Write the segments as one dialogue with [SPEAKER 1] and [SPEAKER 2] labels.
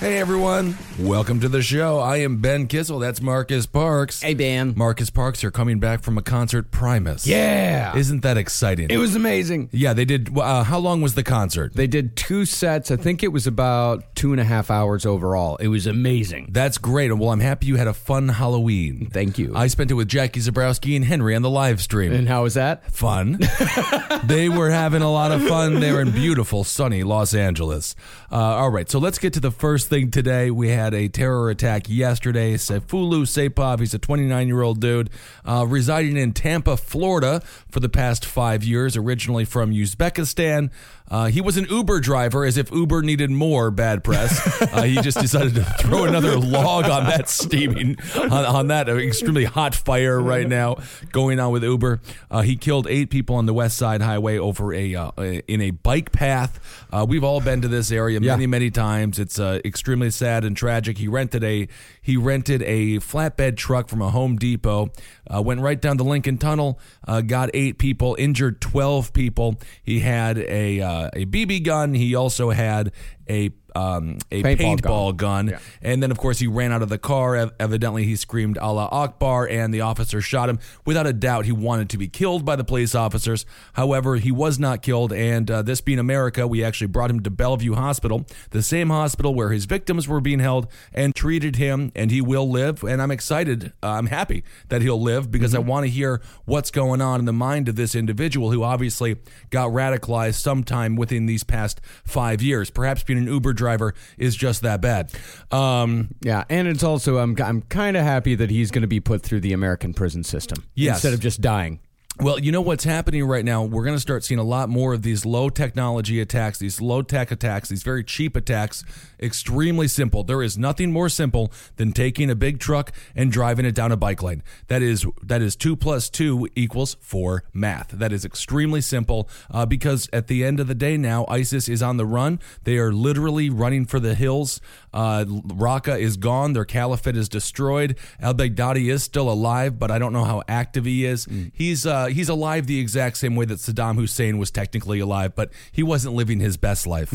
[SPEAKER 1] Hey everyone, welcome to the show. I am Ben Kissel. That's Marcus Parks.
[SPEAKER 2] Hey, Ben.
[SPEAKER 1] Marcus Parks are coming back from a concert, Primus.
[SPEAKER 2] Yeah.
[SPEAKER 1] Isn't that exciting?
[SPEAKER 2] It was amazing.
[SPEAKER 1] Yeah, they did. Uh, how long was the concert?
[SPEAKER 2] They did two sets. I think it was about two and a half hours overall. It was amazing.
[SPEAKER 1] That's great. Well, I'm happy you had a fun Halloween.
[SPEAKER 2] Thank you.
[SPEAKER 1] I spent it with Jackie Zebrowski and Henry on the live stream.
[SPEAKER 2] and how was that?
[SPEAKER 1] fun. they were having a lot of fun there in beautiful, sunny Los Angeles. Uh, all right, so let's get to the first thing today. We had a terror attack yesterday. Sayfullo Saipov, he's a 29 year old dude uh, residing in Tampa, Florida for the past five years, originally from Uzbekistan. Uh, he was an Uber driver, as if Uber needed more bad press. Uh, he just decided to throw another log on that steaming, on, on that extremely hot fire right now going on with Uber. Uh, he killed eight people on the West Side Highway over a uh, in a bike path. Uh, we've all been to this area many, many times. It's uh, extremely sad and tragic. He rented a he rented a flatbed truck from a Home Depot. Uh, went right down the Lincoln Tunnel. Uh, got eight people, injured twelve people. He had a uh, a BB gun. He also had a um, a
[SPEAKER 2] Paintball
[SPEAKER 1] paintball,
[SPEAKER 2] gun.
[SPEAKER 1] gun, and then of course he ran out of the car. Ev- Evidently, he screamed "Allah Akbar," and the officer shot him. Without a doubt, he wanted to be killed by the police officers. However, he was not killed, and uh, this being America, we actually brought him to Bellevue Hospital, the same hospital where his victims were being held, and treated him, and he will live. And I'm excited. Uh, I'm happy that he'll live because I want to hear what's going on in the mind of this individual who obviously got radicalized sometime within these past five years. Perhaps being an Uber driver is just that bad. Um,
[SPEAKER 2] Yeah, and it's also I'm I'm kind of happy that he's going to be put through the American prison system
[SPEAKER 1] Yes.
[SPEAKER 2] instead of just dying.
[SPEAKER 1] Well, you know what's happening right now? We're going to start seeing a lot more of these low technology attacks, these low tech attacks, these very cheap attacks. Extremely simple. There is nothing more simple than taking a big truck and driving it down a bike lane. That is that is two plus two equals four math. That is extremely simple uh, because at the end of the day, now ISIS is on the run. They are literally running for the hills. Uh, Raqqa is gone. Their caliphate is destroyed. Al Baghdadi is still alive, but I don't know how active he is. He's uh, he's alive the exact same way that Saddam Hussein was technically alive, but he wasn't living his best life.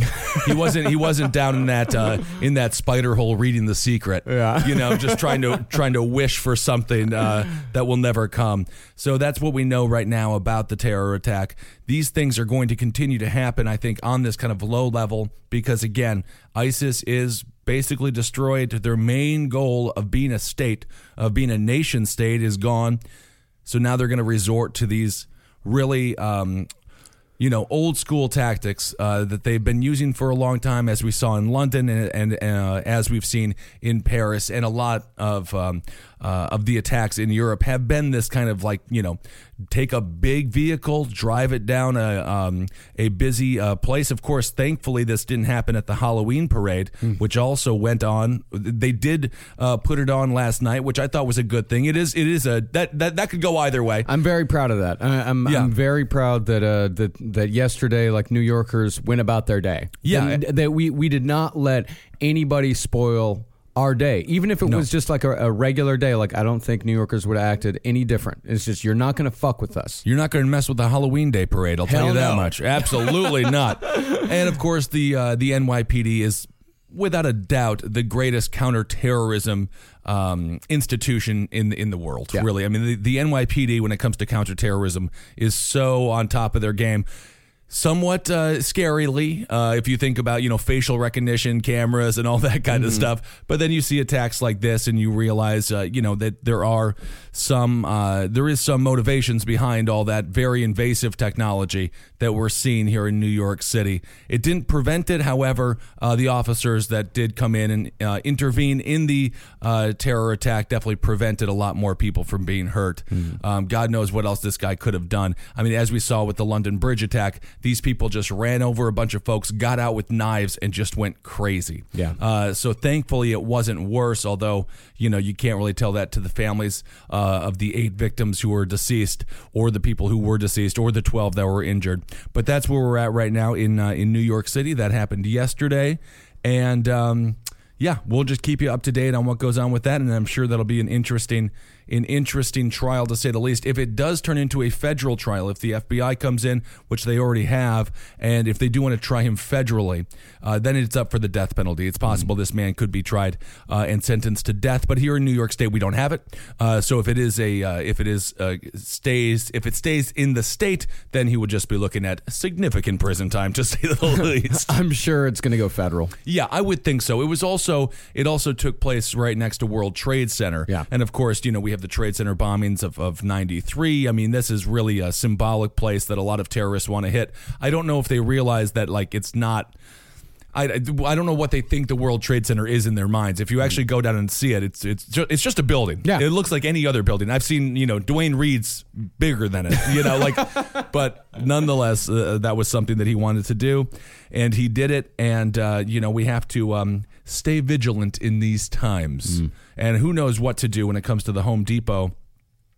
[SPEAKER 1] he wasn't he wasn't down in that uh, in that spider hole reading the secret.
[SPEAKER 2] Yeah.
[SPEAKER 1] you know, just trying to trying to wish for something uh, that will never come. So that's what we know right now about the terror attack. These things are going to continue to happen, I think, on this kind of low level because again, ISIS is basically destroyed. Their main goal of being a state, of being a nation state, is gone. So now they're going to resort to these really, um, you know, old school tactics uh, that they've been using for a long time, as we saw in London and, and uh, as we've seen in Paris, and a lot of um, uh, of the attacks in Europe have been this kind of like you know, take a big vehicle, drive it down a um, a busy uh, place. Of course, thankfully, this didn't happen at the Halloween parade, which also went on. They did uh, put it on last night, which I thought was a good thing. It is it is a that that that could go either way.
[SPEAKER 2] I'm very proud of that. I, I'm
[SPEAKER 1] Yeah.
[SPEAKER 2] I'm very proud that uh that that yesterday like New Yorkers went about their day.
[SPEAKER 1] Yeah.
[SPEAKER 2] And that we we did not let anybody spoil our day, even if it was just like a, a regular day. Like I don't think New Yorkers would have acted any different. It's just you're not going to fuck with us.
[SPEAKER 1] You're not going to mess with the Halloween Day parade. I'll tell
[SPEAKER 2] Hell
[SPEAKER 1] you that
[SPEAKER 2] no.
[SPEAKER 1] much. Absolutely not. And of course, the uh, the NYPD is without a doubt the greatest counterterrorism um, institution in in the world. Really, I mean, the, the NYPD when it comes to counterterrorism is so on top of their game. Somewhat uh, scarily uh, if you think about you know facial recognition cameras and all that kind of stuff. But then you see attacks like this and you realize uh, you know that there are some uh, there is some motivations behind all that very invasive technology that we're seeing here in New York City. It didn't prevent it. However uh, the officers that did come in and uh, intervene in the uh, terror attack definitely prevented a lot more people from being hurt. Um, God knows what else this guy could have done. I mean as we saw with the London Bridge attack these people just ran over a bunch of folks, got out with knives, and just went crazy.
[SPEAKER 2] Yeah.
[SPEAKER 1] Uh, so thankfully, it wasn't worse. Although you know you can't really tell that to the families uh, of the eight victims who were deceased, or the people who were deceased, or the twelve that were injured. But that's where we're at right now in uh, in New York City. That happened yesterday, and. Um, yeah, we'll just keep you up to date on what goes on with that, and I'm sure that'll be an interesting, an interesting trial to say the least. If it does turn into a federal trial, if the FBI comes in, which they already have, and if they do want to try him federally, uh, then it's up for the death penalty. It's possible this man could be tried uh, and sentenced to death, but here in New York State we don't have it. Uh, so if it is a, uh, if it is uh, stays, if it stays in the state, then he would just be looking at significant prison time, to say the least.
[SPEAKER 2] I'm sure it's going to go federal.
[SPEAKER 1] Yeah, I would think so. It was also it also took place right next to World Trade Center.
[SPEAKER 2] Yeah.
[SPEAKER 1] And of course, you know, we have the Trade Center bombings of, of 93. I mean, this is really a symbolic place that a lot of terrorists want to hit. I don't know if they realize that like it's not I, I don't know what they think the World Trade Center is in their minds. If you actually go down and see it, it's it's just, it's just a building.
[SPEAKER 2] Yeah.
[SPEAKER 1] it looks like any other building. I've seen you know Duane Reade's bigger than it. You know, like, but nonetheless, uh, that was something that he wanted to do, and he did it. And uh, you know, we have to um, stay vigilant in these times. And who knows what to do when it comes to the Home Depot.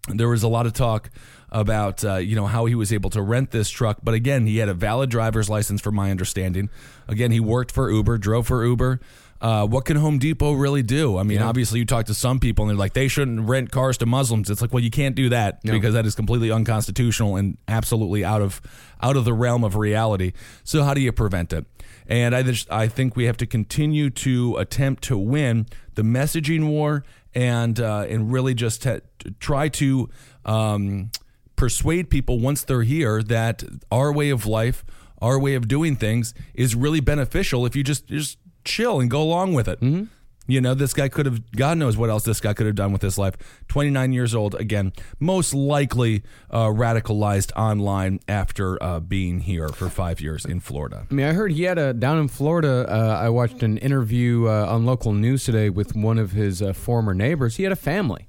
[SPEAKER 1] There was a lot of talk about uh, you know how he was able to rent this truck. But again he had a valid driver's license from my understanding. Again he worked for uber drove for uber. Uh, what can home depot really do? I mean obviously you talk to some people and they're like they shouldn't rent cars to muslims. It's like well you can't do that because that is completely unconstitutional and absolutely out of out of the realm of reality. So how do you prevent it and I just I think we have to continue to attempt to win the messaging war and uh, and really just t- try to um, persuade people once they're here that our way of life, our way of doing things, is really beneficial if you just just chill and go along with it. Mm-hmm. You know, this guy could have, God knows what else this guy could have done with his life. 29 years old, again, most likely uh, radicalized online after uh, being here for five years in Florida.
[SPEAKER 2] I mean, I heard he had a down in Florida. Uh, I watched an interview uh, on local news today with one of his uh, former neighbors. He had a family.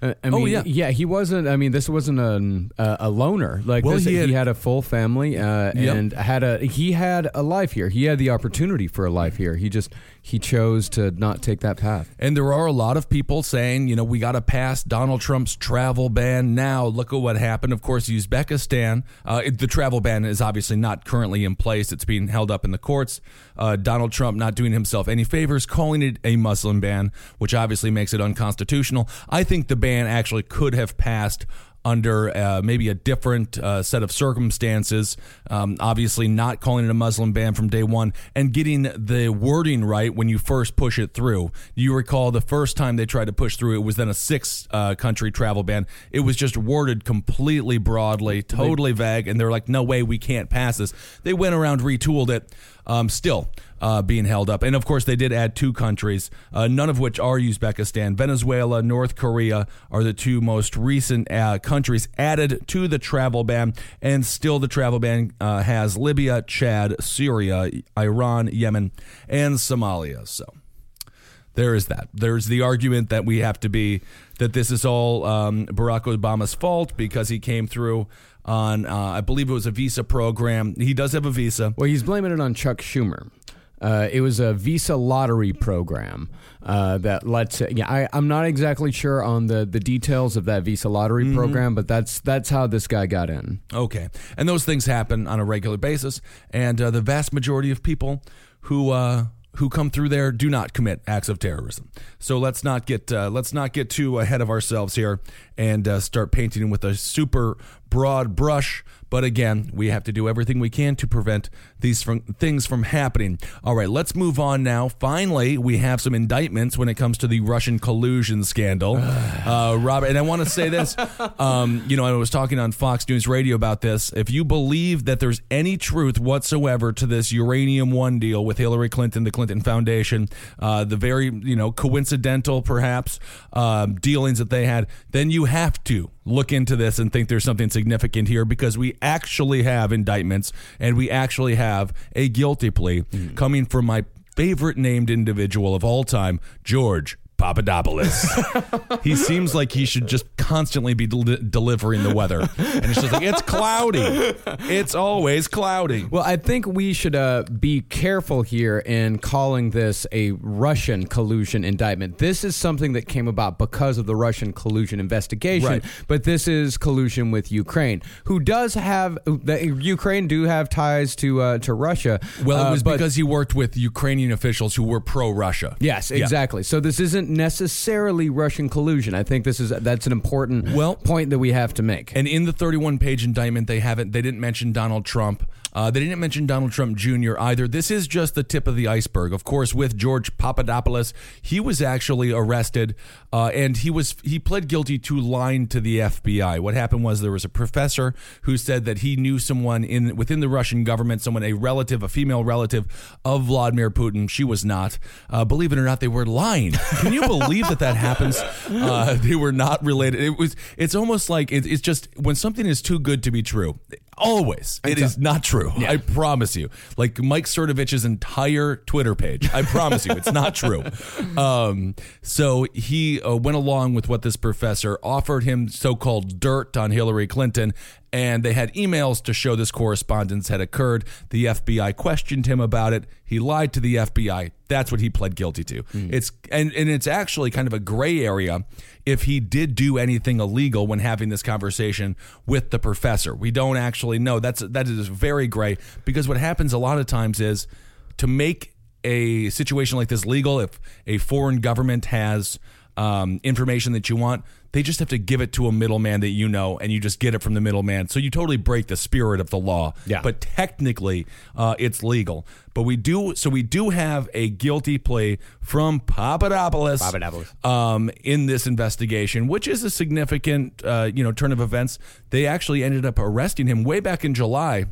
[SPEAKER 2] Uh, I
[SPEAKER 1] Oh,
[SPEAKER 2] mean,
[SPEAKER 1] yeah.
[SPEAKER 2] yeah. He wasn't. I mean, this wasn't a a, a loner. Like
[SPEAKER 1] Well,
[SPEAKER 2] this,
[SPEAKER 1] he
[SPEAKER 2] he,
[SPEAKER 1] had-
[SPEAKER 2] had, a full family uh,
[SPEAKER 1] Yep.
[SPEAKER 2] and had a he had a life here. He had the opportunity for a life here. He just he chose to not take that path.
[SPEAKER 1] And there are a lot of people saying, you know, we got to pass Donald Trump's travel ban now. Look at what happened. Of course, Uzbekistan, uh, it- the travel ban is obviously not currently in place. It's being held up in the courts. Uh, Donald Trump not doing himself any favors, calling it a Muslim ban, which obviously makes it unconstitutional. I think the ban actually could have passed under uh, maybe a different uh, set of circumstances. Um, obviously, not calling it a Muslim ban from day one and getting the wording right when you first push it through. You recall the first time they tried to push through, it was then a six uh, country travel ban. It was just worded completely broadly, totally vague, and they're like, no way, we can't pass this. They went around, retooled it. Um, still uh, being held up. And of course, they did add two countries, uh, none of which are Uzbekistan. Venezuela, North Korea are the two most recent uh, countries added to the travel ban. And still, the travel ban uh, has Libya, Chad, Syria, Iran, Yemen, and Somalia. So there is that. There's the argument that we have to be that this is all um, Barack Obama's fault because he came through on, uh, I believe it was a visa program. He does have a visa.
[SPEAKER 2] Well, he's blaming it on Chuck Schumer. Uh, it was a visa lottery program uh, that lets. Yeah, I, I'm not exactly sure on the, the details of that visa lottery program, but that's that's how this guy got in.
[SPEAKER 1] Okay. And those things happen on a regular basis. And uh, the vast majority of people who. Uh, who come through there do not commit acts of terrorism. So let's not get uh, let's not get too ahead of ourselves here and uh, start painting with a super broad brush. But again, we have to do everything we can to prevent these from, things from happening. All right, let's move on now. Finally, we have some indictments when it comes to the Russian collusion scandal. uh, Robert, and I want to say this. Um, you know, I was talking on Fox News Radio about this. If you believe that there's any truth whatsoever to this Uranium One deal with Hillary Clinton, the Clinton Foundation, uh, the very you know coincidental perhaps um, dealings that they had, then you have to look into this and think there's something significant here because we actually have indictments and we actually have a guilty plea mm. coming from my favorite named individual of all time, George Papadopoulos. he seems like he should just constantly be del- delivering the weather. And it's just like, it's cloudy. It's always cloudy.
[SPEAKER 2] Well, I think we should uh, be careful here in calling this a Russian collusion indictment. This is something that came about because of the Russian collusion investigation,
[SPEAKER 1] Right.
[SPEAKER 2] but this is collusion with Ukraine, who does have the, Ukraine do have ties to uh, to Russia.
[SPEAKER 1] Well, it
[SPEAKER 2] uh,
[SPEAKER 1] was
[SPEAKER 2] but-
[SPEAKER 1] because he worked with Ukrainian officials who were pro Russia.
[SPEAKER 2] Yes, exactly. So this isn't necessarily Russian collusion. I think this is that's an important
[SPEAKER 1] Well-
[SPEAKER 2] point that we have to make.
[SPEAKER 1] And in the 31 page indictment, they haven't, they didn't mention Donald Trump. Uh, they didn't mention Donald Trump Jr. either. This is just the tip of the iceberg. Of course, with George Papadopoulos, he was actually arrested, uh, and he was he pled guilty to lying to the FBI. What happened was there was a professor who said that he knew someone in within the Russian government, someone a relative, a female relative of Vladimir Putin. She was not. Uh, believe it or not, they were lying. Can you believe that that happens? Uh, they were not related. It was. It's almost like it, it's just when something is too good to be true. Always, it is not true. I promise you. Like Mike Cernovich's entire Twitter page. I promise you, it's not true. Um, so he uh, went along with what this professor offered him, so-called dirt on Hillary Clinton, and they had emails to show this correspondence had occurred. The FBI questioned him about it. He lied to the FBI. That's what he pled guilty to. Hmm. It's and and it's actually kind of a gray area if he did do anything illegal when having this conversation with the professor. We don't actually know. That's that is very gray because what happens a lot of times is to make a situation like this legal if a foreign government has um, information that you want, they just have to give it to a middleman that you know, and you just get it from the middleman. So you totally break the spirit of the law.
[SPEAKER 2] Yeah.
[SPEAKER 1] But technically, uh, it's legal. But we do, so we do have a guilty plea from Papadopoulos,
[SPEAKER 2] Papadopoulos.
[SPEAKER 1] Um, in this investigation, which is a significant, uh, you know, turn of events. They actually ended up arresting him way back in July.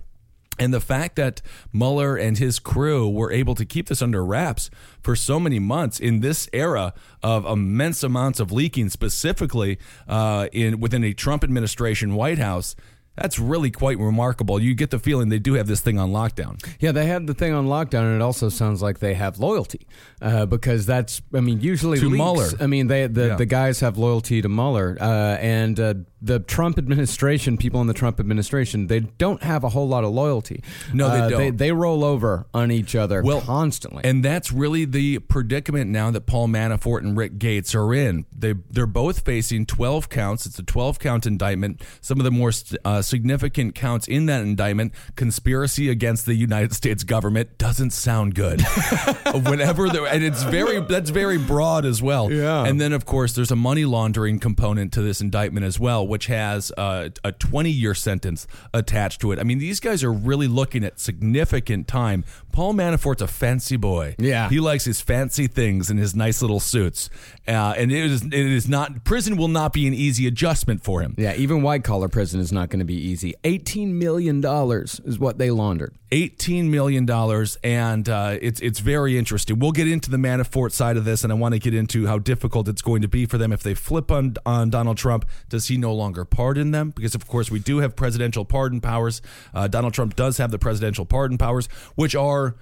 [SPEAKER 1] And the fact that Mueller and his crew were able to keep this under wraps for so many months in this era of immense amounts of leaking, specifically uh, in within a Trump administration White House, that's really quite remarkable. You get the feeling they do have this thing on lockdown.
[SPEAKER 2] Yeah, they have the thing on lockdown, and it also sounds like they have loyalty uh, because that's, I mean, usually
[SPEAKER 1] To
[SPEAKER 2] leaks,
[SPEAKER 1] Mueller.
[SPEAKER 2] I mean, they the,
[SPEAKER 1] Yeah.
[SPEAKER 2] the guys have loyalty to Mueller, uh, and uh, the Trump administration, people in the Trump administration, they don't have a whole lot of loyalty.
[SPEAKER 1] No, they
[SPEAKER 2] Uh,
[SPEAKER 1] don't.
[SPEAKER 2] they roll over on each other
[SPEAKER 1] Well,
[SPEAKER 2] constantly.
[SPEAKER 1] And that's really the predicament now that Paul Manafort and Rick Gates are in. They they're both facing 12 counts. It's a 12 count indictment. Some of the more uh, significant counts in that indictment, conspiracy against the United States government doesn't sound good. Whenever there, and it's very that's very broad as well.
[SPEAKER 2] Yeah.
[SPEAKER 1] And then of course there's a money laundering component to this indictment as well, which has uh, a 20 year sentence attached to it. I mean, these guys are really looking at significant time. Paul Manafort's a fancy boy.
[SPEAKER 2] Yeah.
[SPEAKER 1] he likes his fancy things and his nice little suits. Uh, and it is it is not prison will not be an easy adjustment for him.
[SPEAKER 2] yeah, even white collar prison is not going to be easy. $18 million is what they laundered.
[SPEAKER 1] Eighteen million dollars, and uh, it's it's very interesting. We'll get into the Manafort side of this, and I want to get into how difficult it's going to be for them if they flip on on Donald Trump. Does he no longer pardon them? Because of course we do have presidential pardon powers. Uh, Donald Trump does have the presidential pardon powers, which are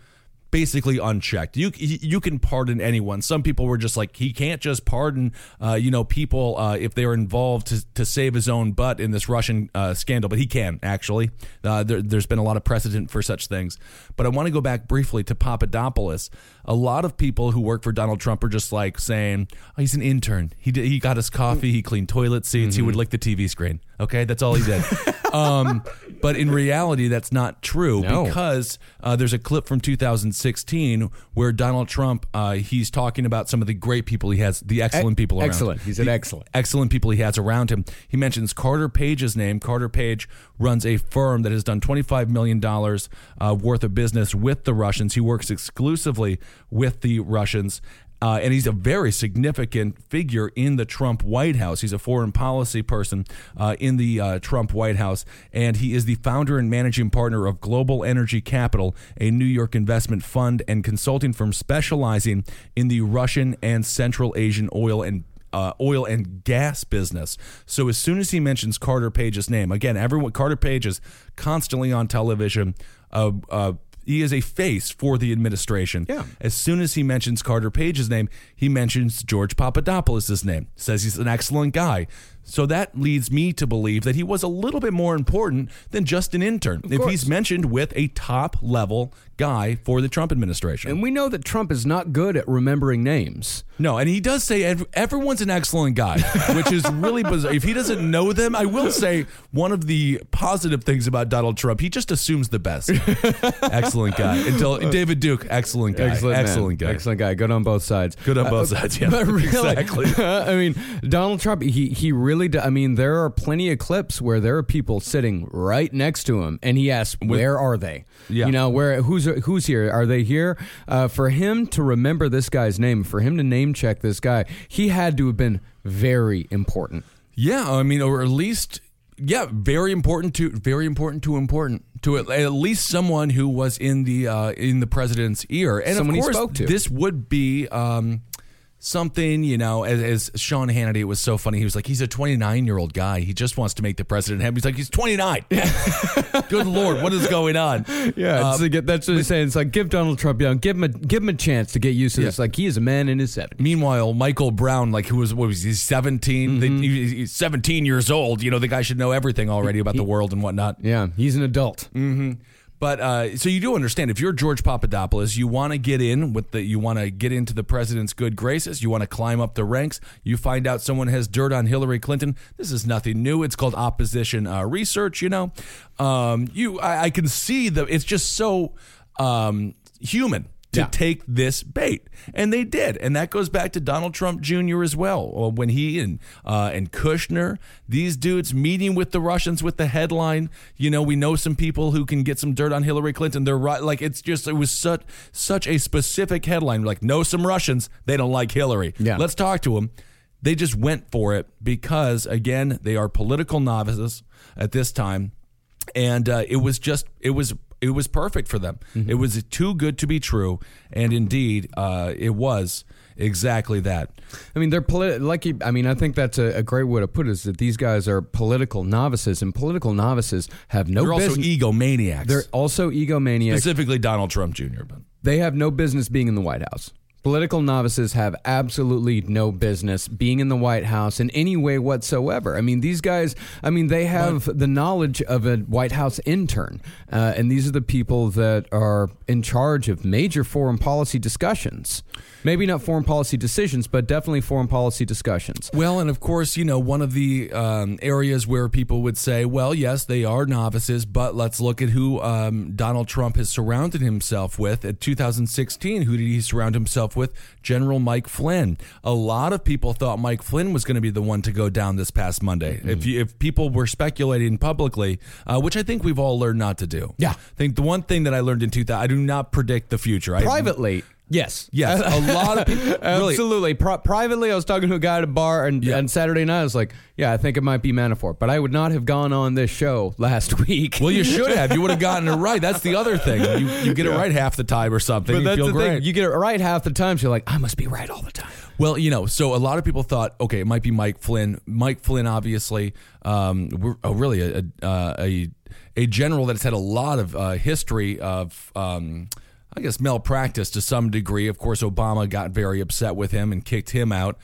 [SPEAKER 1] basically unchecked. You you can pardon anyone. Some people were just like he can't just pardon uh, you know people uh, if they're involved to, to save his own butt in this Russian uh, scandal, but he can actually. Uh, there, there's been a lot of precedent for such things. But I want to go back briefly to Papadopoulos. A lot of people who work for Donald Trump are just like saying oh, he's an intern. He did, he got us coffee. He cleaned toilet seats. He would lick the TV screen. Okay, that's all he did. um, but in reality, that's not true
[SPEAKER 2] No.
[SPEAKER 1] because uh, there's a clip from 2006 2016, where Donald Trump uh, he's talking about some of the great people he has, the excellent people around.
[SPEAKER 2] excellent. He's
[SPEAKER 1] an
[SPEAKER 2] excellent.
[SPEAKER 1] excellent people he has around him. He mentions Carter Page's name. Carter Page runs a firm that has done $25 million uh, worth of business with the Russians. He works exclusively with the Russians. Uh, and he's a very significant figure in the Trump White House. He's a foreign policy person uh, in the uh, Trump White House, and he is the founder and managing partner of Global Energy Capital, a New York investment fund and consulting firm specializing in the Russian and Central Asian oil and uh, oil and gas business. So as soon as he mentions Carter Page's name, again, everyone Carter Page is constantly on television. Uh, uh, he is a face for the administration.
[SPEAKER 2] Yeah.
[SPEAKER 1] As soon as he mentions Carter Page's name, he mentions George Papadopoulos' name. Says he's an excellent guy. So that leads me to believe that he was a little bit more important than just an intern. if
[SPEAKER 2] course.
[SPEAKER 1] he's mentioned with a top level guy for the Trump administration.
[SPEAKER 2] And we know that Trump is not good at remembering names.
[SPEAKER 1] No, and he does say ev- everyone's an excellent guy, which is really bizarre. If he doesn't know them, I will say one of the positive things about Donald Trump, he just assumes the best. excellent guy. Until David Duke, excellent guy.
[SPEAKER 2] Excellent,
[SPEAKER 1] excellent guy.
[SPEAKER 2] Excellent guy. Good on both sides.
[SPEAKER 1] Good on both
[SPEAKER 2] Uh,
[SPEAKER 1] sides, yeah.
[SPEAKER 2] But really,
[SPEAKER 1] Exactly.
[SPEAKER 2] I mean, Donald Trump. He he really. Do- I mean, there are plenty of clips where there are people sitting right next to him, and he asks, "Where are they?
[SPEAKER 1] Yeah.
[SPEAKER 2] You know, where who's who's here? Are they here?" Uh, for him to remember this guy's name, for him to name check this guy, he had to have been very important.
[SPEAKER 1] Yeah, I mean, or at least, yeah, very important to very important to important to at, at least someone who was in the uh, in the president's ear, and
[SPEAKER 2] Someone he
[SPEAKER 1] of course,
[SPEAKER 2] spoke to.
[SPEAKER 1] this would be. Um, Something, you know, as, as Sean Hannity, it was so funny. He was like, he's a 29 year old guy. He just wants to make the president happy. He's like, he's 29. Good Lord, what is going on?
[SPEAKER 2] Yeah,
[SPEAKER 1] Uh,
[SPEAKER 2] like, that's what he's saying. It's like give Donald Trump, young, give him a give him a chance to get used to
[SPEAKER 1] Yeah.
[SPEAKER 2] this. Like he is a man in his seventies.
[SPEAKER 1] Meanwhile, Michael Brown, like who was what was he 17?
[SPEAKER 2] Mm-hmm.
[SPEAKER 1] He- he's 17 years old. You know, the guy should know everything already about the world and whatnot.
[SPEAKER 2] Yeah, he's an adult.
[SPEAKER 1] But uh, so you do understand if you're George Papadopoulos, you want to get in with the, you want to get into the president's good graces. You want to climb up the ranks. You find out someone has dirt on Hillary Clinton. This is nothing new. It's called opposition uh, research. You know, um, you I, I can see the. It's just so um, human to
[SPEAKER 2] Yeah.
[SPEAKER 1] take this bait, and they did, and that goes back to Donald Trump Jr. as well. When he and uh, and Kushner, these dudes meeting with the Russians with the headline, you know, we know some people who can get some dirt on Hillary Clinton. They're right, like it's just it was such such a specific headline, like know some Russians, they don't like Hillary.
[SPEAKER 2] Yeah.
[SPEAKER 1] let's talk to them. They just went for it because again, they are political novices at this time and uh, it was just it was it was perfect for them. It was too good to be true, and indeed, uh, it was exactly that.
[SPEAKER 2] I mean, they're politi- like you, I mean, I think that's a, a great way to put it. Is that these guys are political novices, and political novices have no
[SPEAKER 1] They're also egomaniacs.
[SPEAKER 2] they're also egomaniacs.
[SPEAKER 1] specifically Donald Trump Jr. But
[SPEAKER 2] They have no business being in the White House. Political novices have absolutely no business being in the White House in any way whatsoever. I mean, these guys, I mean, they have the knowledge of a White House intern. Uh, and these are the people that are in charge of major foreign policy discussions. Maybe not foreign policy decisions, but definitely foreign policy discussions.
[SPEAKER 1] Well, and of course, you know, one of the um, areas where people would say, well, yes, they are novices, but let's look at who um, Donald Trump has surrounded himself with. At 2016, who did he surround himself with? General Mike Flynn. A lot of people thought Mike Flynn was going to be the one to go down this past Monday. If, you, if people were speculating publicly, uh, which I think we've all learned not to do.
[SPEAKER 2] Yeah.
[SPEAKER 1] I think the one thing that I learned in 2000, I do not predict the future. I,
[SPEAKER 2] Privately, yes.
[SPEAKER 1] Yes, a lot of people. really,
[SPEAKER 2] Absolutely. Pri- privately, I was talking to a guy at a bar, and
[SPEAKER 1] Yeah.
[SPEAKER 2] on Saturday night, I was like, "Yeah, I think it might be Manafort," but I would not have gone on this show last week.
[SPEAKER 1] Well, you should have. You would have gotten it right. That's the other thing. You, you get it right half the time or something.
[SPEAKER 2] but
[SPEAKER 1] you
[SPEAKER 2] that's
[SPEAKER 1] feel
[SPEAKER 2] the
[SPEAKER 1] great.
[SPEAKER 2] thing. You get it right half the time, so you're like, "I must be right all the time."
[SPEAKER 1] well, you know, so a lot of people thought, okay, it might be Mike Flynn. Mike Flynn, obviously, um, we're, oh, really a, a, uh, a a general that's had a lot of uh, history of. Um, I guess malpractice to some degree. Of course, Obama got very upset with him and kicked him out.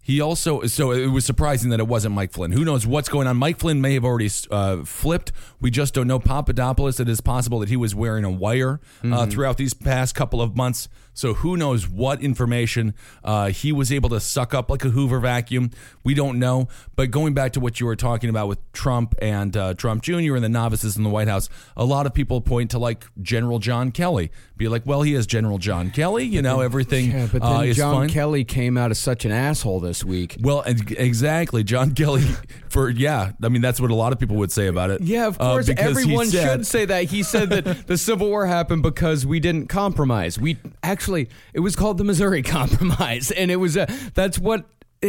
[SPEAKER 1] He also, so it was surprising that it wasn't Mike Flynn. Who knows what's going on? Mike Flynn may have already uh, flipped. We just don't know. Papadopoulos, it is possible that he was wearing a wire uh, throughout these past couple of months. So who knows what information uh, he was able to suck up like a Hoover vacuum? We don't know. But going back to what you were talking about with Trump and uh, Trump Jr. and the novices in the White House, a lot of people point to like General John Kelly. Be like, well, he is General John Kelly. You know, everything
[SPEAKER 2] Yeah, but then
[SPEAKER 1] uh,
[SPEAKER 2] John
[SPEAKER 1] fine.
[SPEAKER 2] Kelly came out as such an asshole this week.
[SPEAKER 1] Well, exactly, John Kelly. For yeah, I mean that's what a lot of people would say about it.
[SPEAKER 2] Yeah, of
[SPEAKER 1] Uh,
[SPEAKER 2] course. everyone
[SPEAKER 1] said-
[SPEAKER 2] should say that. He said that the Civil War happened because we didn't compromise. We actually, it was called the Missouri Compromise, and it was a. That's what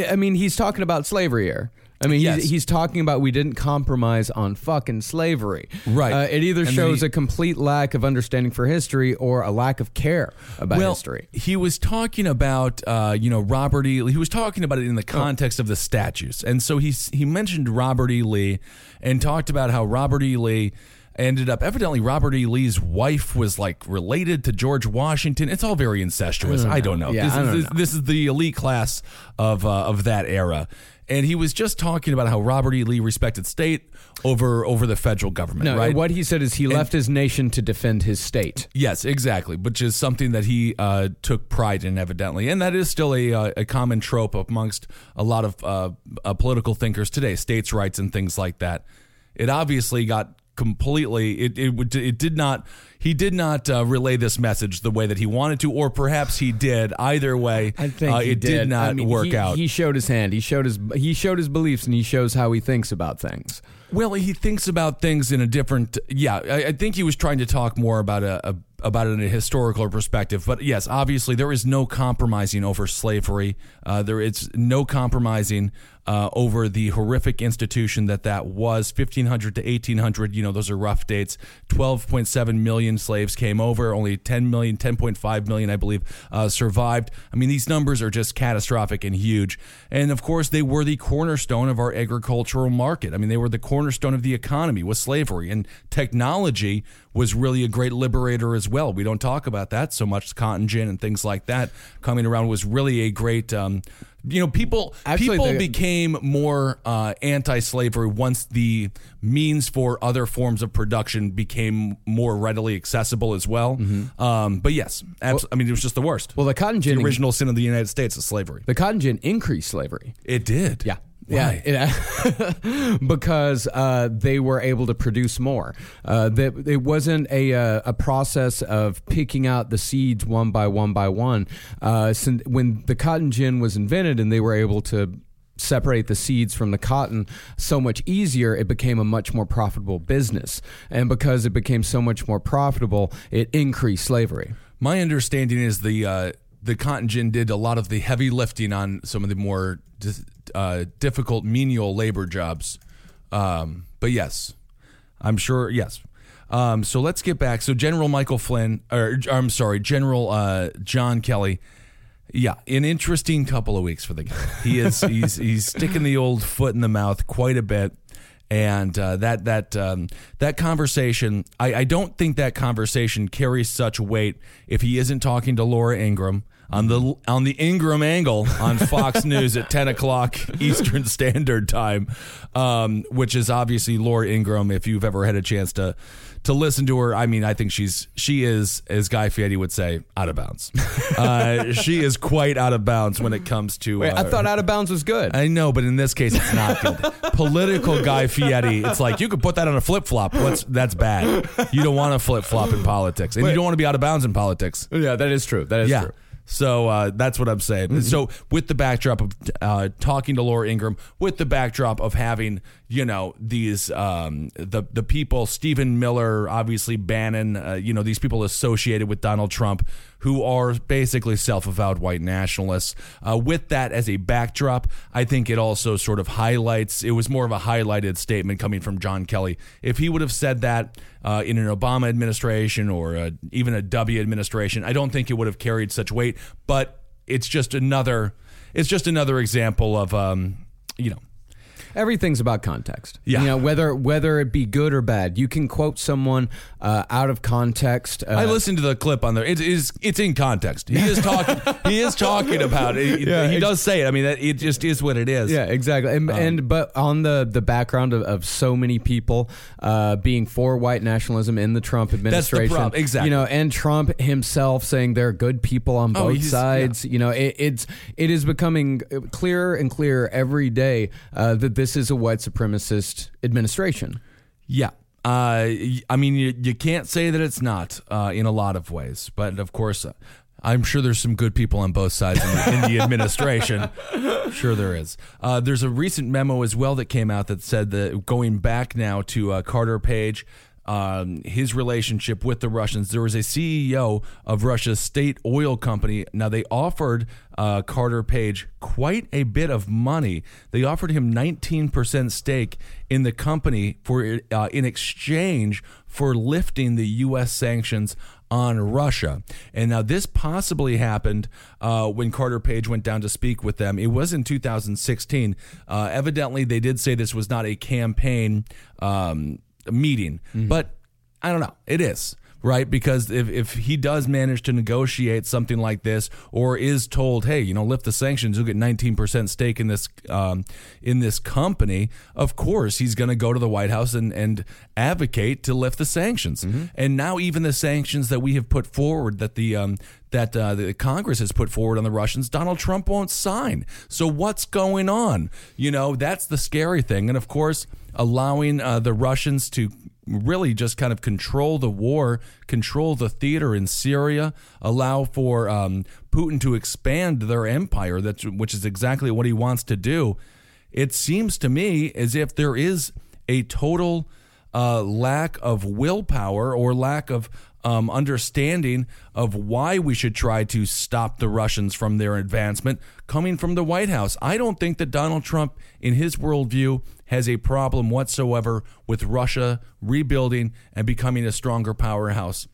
[SPEAKER 2] I mean. He's talking about slavery here. I mean,
[SPEAKER 1] Yes.
[SPEAKER 2] he's, he's talking about we didn't compromise on fucking slavery.
[SPEAKER 1] Right.
[SPEAKER 2] Uh, it either
[SPEAKER 1] And
[SPEAKER 2] shows
[SPEAKER 1] he-
[SPEAKER 2] a complete lack of understanding for history or a lack of care about
[SPEAKER 1] well,
[SPEAKER 2] history.
[SPEAKER 1] he was talking about, uh, you know, Robert E. Lee. He was talking about it in the
[SPEAKER 2] Oh.
[SPEAKER 1] context of the statues, and so he he mentioned Robert E. Lee and talked about how Robert E. Lee ended up evidently Robert E. Lee's wife was like related to George Washington. It's all very incestuous. I don't know.
[SPEAKER 2] Yeah,
[SPEAKER 1] this,
[SPEAKER 2] I
[SPEAKER 1] is,
[SPEAKER 2] don't
[SPEAKER 1] this,
[SPEAKER 2] know.
[SPEAKER 1] this is the elite class of uh, of that era. And he was just talking about how Robert E. Lee respected state over over the federal government.
[SPEAKER 2] No,
[SPEAKER 1] right?
[SPEAKER 2] what he said is he left his nation to defend his state.
[SPEAKER 1] Yes, exactly, which is something that he uh, took pride in, evidently, and that is still a, uh, a common trope amongst a lot of uh, uh, political thinkers today, states' rights and things like that. It obviously got completely. It it, it did not. He did not uh, relay this message the way that he wanted to, or perhaps he did. Either way,
[SPEAKER 2] I think
[SPEAKER 1] uh, it did, not
[SPEAKER 2] I mean,
[SPEAKER 1] work
[SPEAKER 2] he-
[SPEAKER 1] out.
[SPEAKER 2] He showed his hand. He showed his he showed his beliefs, and he shows how he thinks about things.
[SPEAKER 1] Well, he thinks about things in a different. Yeah, I, I think he was trying to talk more about a, a about it in a historical perspective. But yes, obviously there is no compromising over slavery. Uh, there it's no compromising uh, over the horrific institution that that was. Fifteen hundred to eighteen hundred. You know, those are rough dates. Twelve point seven million slaves came over. Only 10 million, 10.5 million, I believe, uh, survived. I mean, these numbers are just catastrophic and huge. And of course, they were the cornerstone of our agricultural market. I mean, they were the cornerstone of the economy was slavery. And technology was really a great liberator as well. We don't talk about that so much. Cotton gin and things like that coming around was really a great. Um, you know, people people became more uh, anti-slavery once the means for other forms of production became more readily accessible as well. Um, but yes, abs- I mean, it was just the worst.
[SPEAKER 2] Mm-hmm. Well, the cotton gin
[SPEAKER 1] the original sin of the United States is slavery.
[SPEAKER 2] the cotton gin increased slavery.
[SPEAKER 1] It did.
[SPEAKER 2] Yeah.
[SPEAKER 1] Why?
[SPEAKER 2] Yeah, it- because uh, they were able to produce more. Uh, that it wasn't a uh, a process of picking out the seeds one by one by one. Uh, sin- when the cotton gin was invented and they were able to separate the seeds from the cotton so much easier it became a much more profitable business and because it became so much more profitable it increased slavery
[SPEAKER 1] My understanding is the uh, the cotton gin did a lot of the heavy lifting on some of the more dis- uh, difficult menial labor jobs. Um, but yes, I'm sure. Yes. Um, so let's get back. So General Michael Flynn, or I'm sorry, General uh, John Kelly. Yeah, an interesting couple of weeks for the guy. He is he's he's sticking the old foot in the mouth quite a bit, and uh, that that um, that conversation. I, I don't think that conversation carries such weight if he isn't talking to Laura Ingraham on the on the Ingraham angle on Fox News at ten o'clock Eastern Standard Time, um, which is obviously Laura Ingraham. If you've ever had a chance to to listen to her, I mean, I think she's she is, as Guy Fieri would say, out of bounds. Uh, she is quite out of bounds when it comes to.
[SPEAKER 2] Wait,
[SPEAKER 1] uh,
[SPEAKER 2] i thought out of bounds was good
[SPEAKER 1] I know, but in this case, it's not good. Political Guy Fieri. It's like you could put that on a flip flop. What's that's bad. You don't want to flip flop in politics, and you don't want to be out of bounds in politics.
[SPEAKER 2] yeah that is true that is
[SPEAKER 1] yeah.
[SPEAKER 2] true
[SPEAKER 1] So uh, that's what I'm saying. So with the backdrop of uh, talking to Laura Ingraham, with the backdrop of having you know these um, the the people Stephen Miller, obviously Bannon, uh, you know these people associated with Donald Trump, who are basically self-avowed white nationalists. Uh, with that as a backdrop, I think it also sort of highlights. It was more of a highlighted statement coming from John Kelly. If he would have said that uh, in an Obama administration or uh even a W administration, I don't think it would have carried such weight. But it's just another. It's just another example of um, you know.
[SPEAKER 2] Everything's about context.
[SPEAKER 1] Yeah.
[SPEAKER 2] you know whether whether it be good or bad. You can quote someone uh, out of context. Uh,
[SPEAKER 1] I listened to the clip on there. It is it's in context. He is talking. he is talking about it. He,
[SPEAKER 2] Yeah,
[SPEAKER 1] he does say it. I mean, that, it just is what it is.
[SPEAKER 2] Yeah, exactly. And,
[SPEAKER 1] Um,
[SPEAKER 2] and but on the the background of, of so many people uh, being for white nationalism in the Trump administration,
[SPEAKER 1] problem, exactly.
[SPEAKER 2] You know, and Trump himself saying there are good people on
[SPEAKER 1] Oh,
[SPEAKER 2] both
[SPEAKER 1] he's-
[SPEAKER 2] sides. You know, it, it's it is becoming clearer and clearer every day uh, that this is a white supremacist administration.
[SPEAKER 1] Yeah. Uh, I mean, you, you can't say that it's not uh, in a lot of ways, but of course, uh, I'm sure there's some good people on both sides in the, in the administration. Sure, there is. Uh, there's a recent memo as well that came out that said that going back now to uh, Carter Page. Um, his relationship with the Russians. There was a CEO of Russia's state oil company. Now they offered uh, Carter Page quite a bit of money. They offered him 19% stake in the company for uh, in exchange for lifting the U.S. sanctions on Russia. And now this possibly happened uh, when Carter Page went down to speak with them. It was in 2016. Uh, evidently, they did say this was not a campaign um, meeting, but I don't know. It is. Right, because if, if he does manage to negotiate something like this, or is told, hey, you know, lift the sanctions, you'll get 19% stake in this um, in this company. Of course, he's going to go to the White House and, and advocate to lift the sanctions. And now, even the sanctions that we have put forward, that the um, that uh, the Congress has put forward on the Russians, Donald Trump won't sign. So what's going on? You know, that's the scary thing. And of course, allowing uh, the Russians to really just kind of control the war, control the theater in Syria, allow for um, Putin to expand their empire, that's, which is exactly what he wants to do. It seems to me as if there is a total uh, lack of willpower or lack of um, understanding of why we should try to stop the Russians from their advancement coming from the White House. I don't think that Donald Trump, in his worldview, has a problem whatsoever with Russia rebuilding and becoming a stronger powerhouse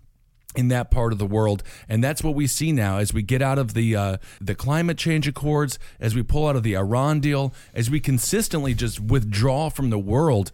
[SPEAKER 1] in that part of the world. And that's what we see now as we get out of the uh, the climate change accords as we pull out of the Iran deal as we consistently just withdraw from the world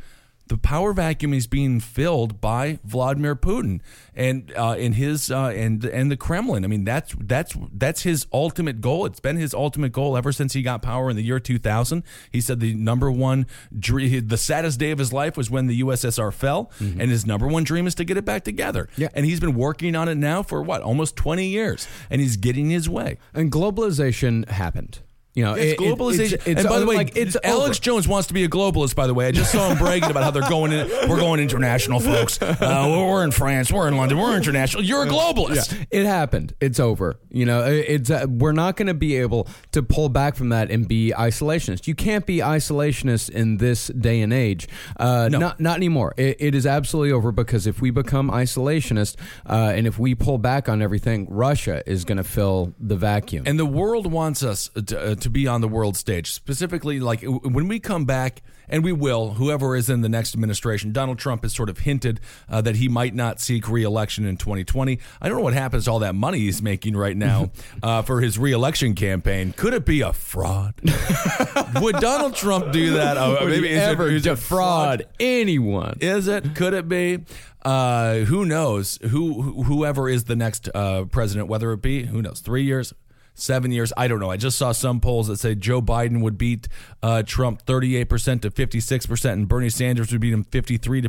[SPEAKER 1] the power vacuum is being filled by Vladimir Putin and uh, in his uh, and and the Kremlin. I mean that's that's that's his ultimate goal. It's been his ultimate goal ever since he got power in the year 2000. He said the number one dream, the saddest day of his life was when the USSR fell, and his number one dream is to get it back together.
[SPEAKER 2] Yeah.
[SPEAKER 1] and he's been working on it now for what almost 20 years, and he's getting his way.
[SPEAKER 2] And globalization happened. You know,
[SPEAKER 1] It's
[SPEAKER 2] it- it-
[SPEAKER 1] globalization.
[SPEAKER 2] it's- it's
[SPEAKER 1] and by the way,
[SPEAKER 2] like, it's
[SPEAKER 1] Alex
[SPEAKER 2] over.
[SPEAKER 1] Jones wants to be a globalist. By the way, I just saw him bragging about how they're going. In, we're going international, folks. Uh, we're in France. We're in London. We're international. You're a globalist.
[SPEAKER 2] It happened. It's over. You know, it's uh, we're not going to be able to pull back from that and be isolationist. You can't be isolationist in this day and age. Uh,
[SPEAKER 1] No.
[SPEAKER 2] Not not anymore. It, it is absolutely over because if we become isolationist uh, and if we pull back on everything, Russia is going to fill the vacuum.
[SPEAKER 1] And the world wants us to, uh, to be on the world stage. Specifically, like when we come back, and we will, whoever is in the next administration, Donald Trump has sort of hinted uh, that he might not seek reelection in 2020. I don't know what happens to all that money he's making right now uh, for his reelection campaign. Could it be a fraud? Would Donald Trump do that? Uh,
[SPEAKER 2] Would
[SPEAKER 1] maybe
[SPEAKER 2] he ever
[SPEAKER 1] it
[SPEAKER 2] defraud anyone?
[SPEAKER 1] Is it? Could it be? Uh, who knows? Who who- whoever is the next uh, president, whether it be who knows, three years, seven years, I don't know. I just saw some polls that say Joe Biden would beat uh, Trump thirty eight percent to fifty six percent, and Bernie Sanders would beat him fifty three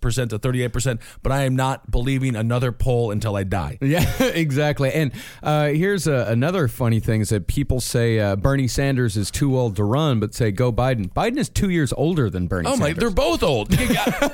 [SPEAKER 1] percent to thirty eight percent. But I am not believing another poll until I die.
[SPEAKER 2] Yeah, exactly. And uh, here's a, another funny thing: is that people say uh, Bernie Sanders is too old to run, but say go Biden. Biden is two years older than Bernie.
[SPEAKER 1] Oh my,
[SPEAKER 2] Sanders.
[SPEAKER 1] they're both old.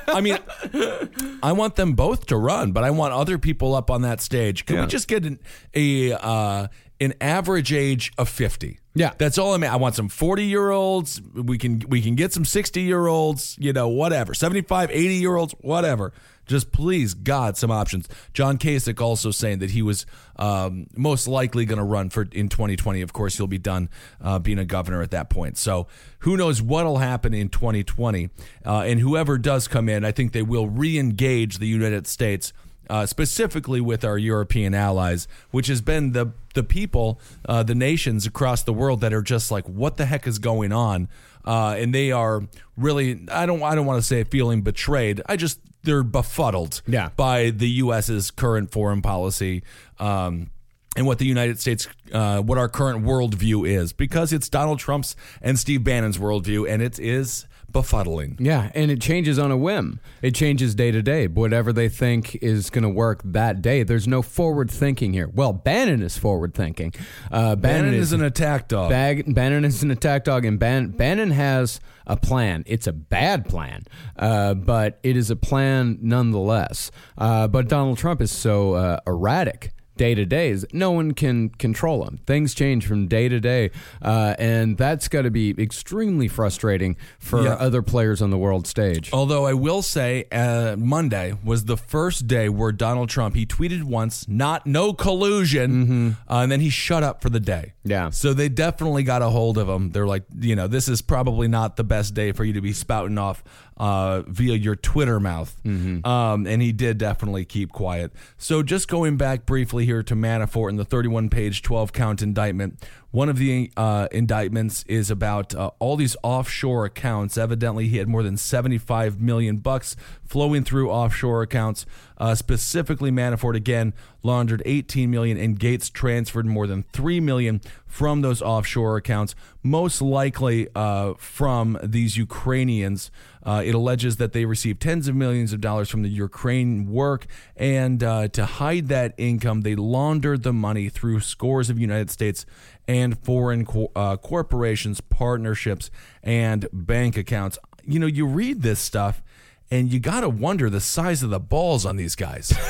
[SPEAKER 1] I mean, I want them both to run, but I want other people up on that stage. Can
[SPEAKER 2] Yeah.
[SPEAKER 1] we just get an, a uh, an average age of fifty?
[SPEAKER 2] Yeah.
[SPEAKER 1] that's all I mean. I want some forty year olds. We can we can get some sixty year olds. You know, whatever. 75, 80 year olds, whatever. Just please, God, some options. John Kasich also saying that he was um, most likely going to run for in 2020. Of course, he'll be done uh, being a governor at that point. So who knows what'll happen in 2020? Uh, and whoever does come in, I think they will re-engage the United States. Uh, specifically with our European allies, which has been the the people, uh, the nations across the world that are just like, what the heck is going on? uh, and they are really I don't I don't want to say feeling betrayed. I just they're befuddled
[SPEAKER 2] Yeah.
[SPEAKER 1] by the U.S.'s current foreign policy. Um, and what the United States, uh, what our current worldview is, because it's Donald Trump's and Steve Bannon's worldview, and it is befuddling.
[SPEAKER 2] Yeah, and it changes on a whim. It changes day to day. Whatever they think is going to work that day. There's no forward thinking here. Well, Bannon is forward thinking. Uh, Bannon,
[SPEAKER 1] Bannon is an attack dog.
[SPEAKER 2] Bag, Bannon is an attack dog, and Ban- Bannon has a plan. It's a bad plan, uh, but it is a plan nonetheless. Uh, but Donald Trump is so uh, erratic day to day is no one can control them. Things change from day to day, uh, and that's got to be extremely frustrating for
[SPEAKER 1] Yeah.
[SPEAKER 2] other players on the world stage.
[SPEAKER 1] Although I will say, uh, Monday was the first day where Donald Trump he tweeted once, not no collusion, uh, and then he shut up for the day.
[SPEAKER 2] Yeah.
[SPEAKER 1] So they definitely got a hold of him. They're like, you know, this is probably not the best day for you to be spouting off uh, via your Twitter mouth. Um, and he did definitely keep quiet. So just going back briefly here to Manafort in the 31 page, 12 count indictment. One of the uh, indictments is about uh, all these offshore accounts. Evidently, he had more than 75 million bucks flowing through offshore accounts. Uh, specifically, Manafort again laundered 18 million, and Gates transferred more than 3 million from those offshore accounts, most likely uh, from these Ukrainians. Uh, it alleges that they received tens of millions of dollars from the Ukraine work, and uh, to hide that income, they laundered the money through scores of United States and foreign co- uh, corporations, partnerships, and bank accounts. You know, you read this stuff. And you got to wonder the size of the balls on these guys.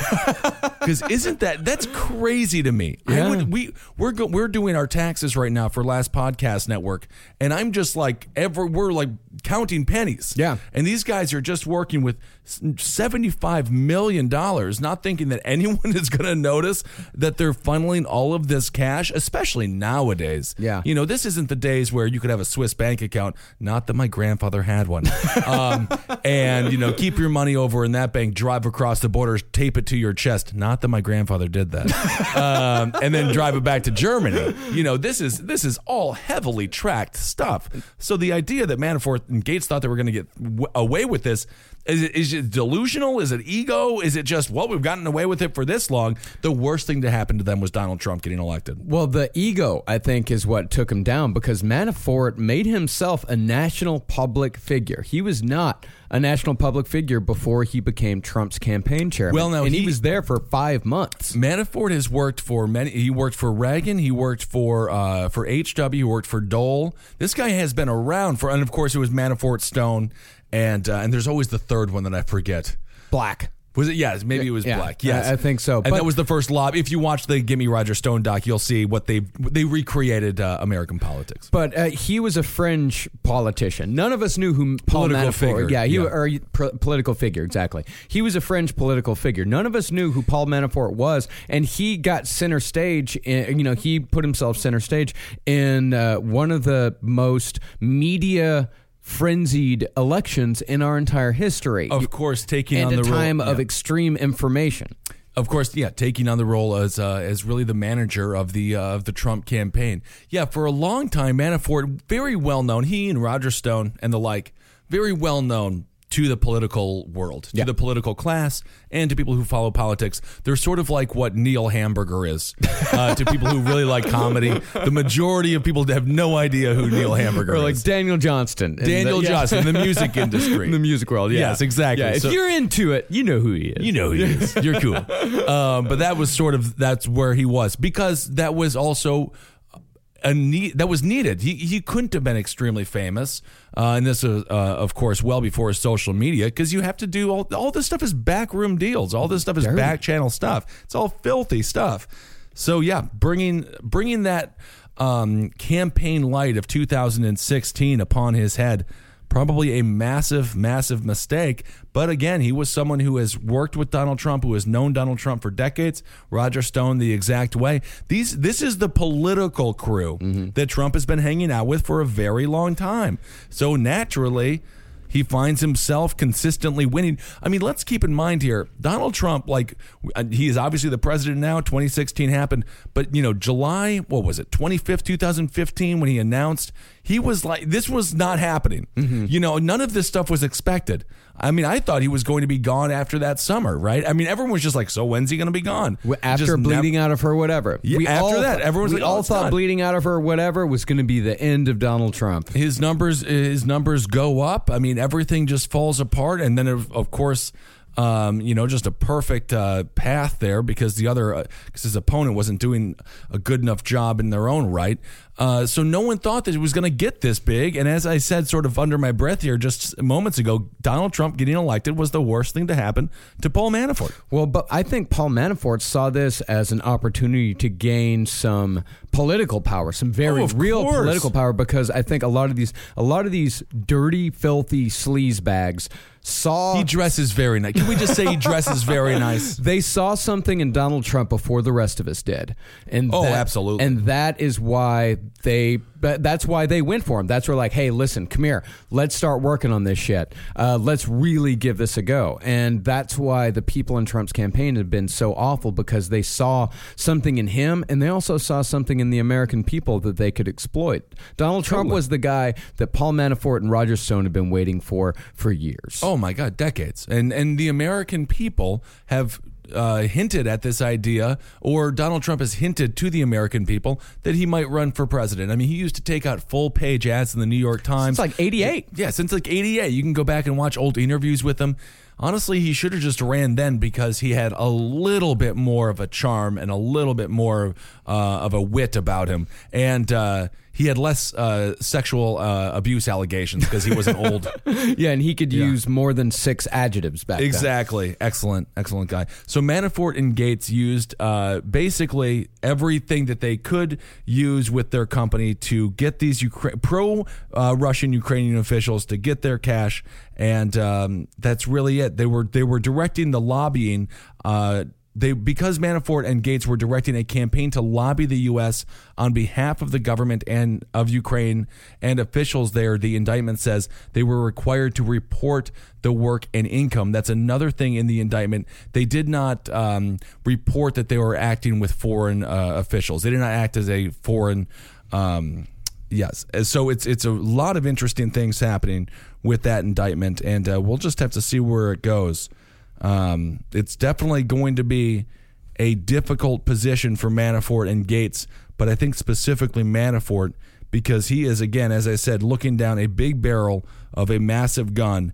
[SPEAKER 1] Because isn't that that's crazy to me? I
[SPEAKER 2] Yeah.
[SPEAKER 1] would, we we're go, we're doing our taxes right now for Last Podcast Network, and I'm just like ever we're like counting pennies.
[SPEAKER 2] Yeah.
[SPEAKER 1] and these guys are just working with seventy five million dollars, not thinking that anyone is going to notice that they're funneling all of this cash, especially nowadays.
[SPEAKER 2] Yeah.
[SPEAKER 1] you know this isn't the days where you could have a Swiss bank account. Not that my grandfather had one, um, and you know keep your money over in that bank, drive across the border, tape it to your chest. Not that my grandfather did that, um, and then drive it back to Germany. You know this is this is all heavily tracked stuff. So the idea that Manafort and Gates thought they were going to get w- away with this. Is it, is it delusional? Is it ego? Is it just, well, we've gotten away with it for this long? The worst thing to happen to them was Donald Trump getting elected.
[SPEAKER 2] Well, the ego, I think, is what took him down because Manafort made himself a national public figure. He was not a national public figure before he became Trump's campaign chairman.
[SPEAKER 1] Well, now
[SPEAKER 2] and he,
[SPEAKER 1] he-
[SPEAKER 2] was there for five months.
[SPEAKER 1] Manafort has worked for many. He worked for Reagan. He worked for uh, for HW. He worked for Dole. This guy has been around for, and of course, it was Manafort, Stone, and uh, and there's always the third one that I forget.
[SPEAKER 2] Black.
[SPEAKER 1] Was it? Yes, maybe it was
[SPEAKER 2] Yeah,
[SPEAKER 1] black.
[SPEAKER 2] I-
[SPEAKER 1] Yes,
[SPEAKER 2] I think so.
[SPEAKER 1] And
[SPEAKER 2] But-
[SPEAKER 1] that was the first lob. If you watch the "Get Me Roger Stone" doc, you'll see what they they recreated uh, American politics.
[SPEAKER 2] But uh, he was a fringe politician. None of us knew who Paul
[SPEAKER 1] Political
[SPEAKER 2] Manafort.
[SPEAKER 1] figure,
[SPEAKER 2] Yeah, he
[SPEAKER 1] yeah.
[SPEAKER 2] or political figure exactly. He was a fringe political figure. None of us knew who Paul Manafort was, and he got center stage. In, you know, he put himself center stage in uh, one of the most media frenzied elections in our entire history.
[SPEAKER 1] Of course, taking
[SPEAKER 2] and
[SPEAKER 1] on
[SPEAKER 2] a
[SPEAKER 1] the role-
[SPEAKER 2] time of
[SPEAKER 1] yeah.
[SPEAKER 2] extreme information.
[SPEAKER 1] Of course, yeah, taking on the role as uh, as really the manager of the uh, of the Trump campaign. Yeah, for a long time, Manafort very well known. He and Roger Stone and the like, very well known to the political world, to
[SPEAKER 2] Yeah.
[SPEAKER 1] the political class, and to people who follow politics. They're sort of like what Neil Hamburger is uh, to people who really like comedy. The majority of people have no idea who Neil Hamburger
[SPEAKER 2] Or like
[SPEAKER 1] is.
[SPEAKER 2] Daniel Johnston.
[SPEAKER 1] Daniel
[SPEAKER 2] the- yeah.
[SPEAKER 1] Johnston in the music industry.
[SPEAKER 2] in the music world. Yeah.
[SPEAKER 1] Yes, exactly.
[SPEAKER 2] Yeah, if
[SPEAKER 1] So-
[SPEAKER 2] you're into it, you know who he is.
[SPEAKER 1] You know who he is. You're cool. Um, but that was sort of that's where he was because that was also a need that was needed. He he couldn't have been extremely famous, uh, and this is uh, of course well before social media because you have to do all all this stuff is backroom deals. All this stuff is back channel stuff. It's all filthy stuff. So yeah, bringing bringing that um, campaign light of 2016 upon his head probably a massive, massive mistake. But again, he was someone who has worked with Donald Trump, who has known Donald Trump for decades. Roger Stone, the exact way. These, this is the political crew mm-hmm. that Trump has been hanging out with for a very long time. So naturally. He finds himself consistently winning. I mean, let's keep in mind here, Donald Trump, like, uh, he is obviously the president now. 2016 happened, but, you know, July, what was it, 25th, 2015, when he announced he was like, this was not happening.
[SPEAKER 2] Mm-hmm.
[SPEAKER 1] You know, none of this stuff was expected. I mean, I thought he was going to be gone after that summer, right? I mean, everyone was just like, so when's he going to be gone?
[SPEAKER 2] After
[SPEAKER 1] Just
[SPEAKER 2] bleeding
[SPEAKER 1] nev-
[SPEAKER 2] out of her, whatever.
[SPEAKER 1] Yeah, after that, everyone's
[SPEAKER 2] we
[SPEAKER 1] like, oh,
[SPEAKER 2] all
[SPEAKER 1] it's
[SPEAKER 2] thought
[SPEAKER 1] done.
[SPEAKER 2] bleeding out of her, whatever, was going to be the end of Donald Trump.
[SPEAKER 1] his numbers his numbers go up. I mean, everything just falls apart, and then of, of course. Um, you know, just a perfect uh, path there because the other, because his opponent wasn't doing a good enough job in their own right. Uh, so no one thought that it was going to get this big. And as I said, sort of under my breath here just moments ago, Donald Trump getting elected was the worst thing to happen to Paul Manafort.
[SPEAKER 2] Well, but I think Paul Manafort saw this as an opportunity to gain some political power, some very
[SPEAKER 1] Oh,
[SPEAKER 2] real
[SPEAKER 1] course.
[SPEAKER 2] political power, because I think a lot of these, a lot of these dirty, filthy sleaze bags saw
[SPEAKER 1] He dresses very nice. Can we just say he dresses very nice?
[SPEAKER 2] they saw something in Donald Trump before the rest of us did, and
[SPEAKER 1] Oh,
[SPEAKER 2] that-
[SPEAKER 1] absolutely.
[SPEAKER 2] and that is why they. But that's why they went for him. That's where like, hey, listen, come here, let's start working on this shit. Uh, let's really give this a go, and that's why the people in Trump's campaign have been so awful because they saw something in him, and they also saw something in the American people that they could exploit. Donald Trump was the guy that Paul Manafort and Roger Stone have been waiting for for years.
[SPEAKER 1] Oh my God, decades. And and the American people have uh, hinted at this idea, or Donald Trump has hinted to the American people that he might run for president. I mean, he used to take out full page ads in the New York Times.
[SPEAKER 2] Since like 88.
[SPEAKER 1] Yeah, since like 88. You can go back and watch old interviews with him. Honestly, he should have just ran then because he had a little bit more of a charm and a little bit more uh, of a wit about him. And uh, he had less uh, sexual uh, abuse allegations because he wasn't old.
[SPEAKER 2] Yeah, and he could use more than six adjectives back then.
[SPEAKER 1] Exactly. Excellent. Excellent guy. So Manafort and Gates used uh, basically everything that they could use with their company to get these Ukra- pro uh, Russian Ukrainian officials to get their cash, and um, that's really it. They were they were directing the lobbying. They because Manafort and Gates were directing a campaign to lobby the U.S. on behalf of the government and of Ukraine and officials there. The indictment says they were required to report the work and income. That's another thing in the indictment. They did not um, report that they were acting with foreign uh, officials. They did not act as a foreign. Um, Yes, so it's it's a lot of interesting things happening with that indictment, and uh, we'll just have to see where it goes. Um, it's definitely going to be a difficult position for Manafort and Gates, but I think specifically Manafort because he is again, as I said, looking down a big barrel of a massive gun,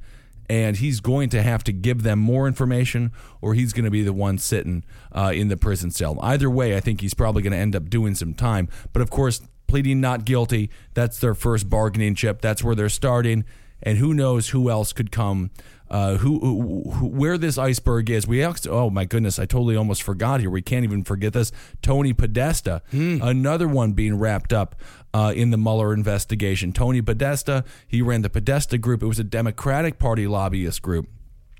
[SPEAKER 1] and he's going to have to give them more information, or he's going to be the one sitting uh, in the prison cell. Either way, I think he's probably going to end up doing some time. But of course, pleading not guilty, that's their first bargaining chip. That's where they're starting, and who knows who else could come. Uh, who, who, who, where this iceberg is? We asked. Oh my goodness, I totally almost forgot here. We can't even forget this. Tony Podesta, another one being wrapped up uh, in the Mueller investigation. Tony Podesta, he ran the Podesta Group. It was a Democratic Party lobbyist group.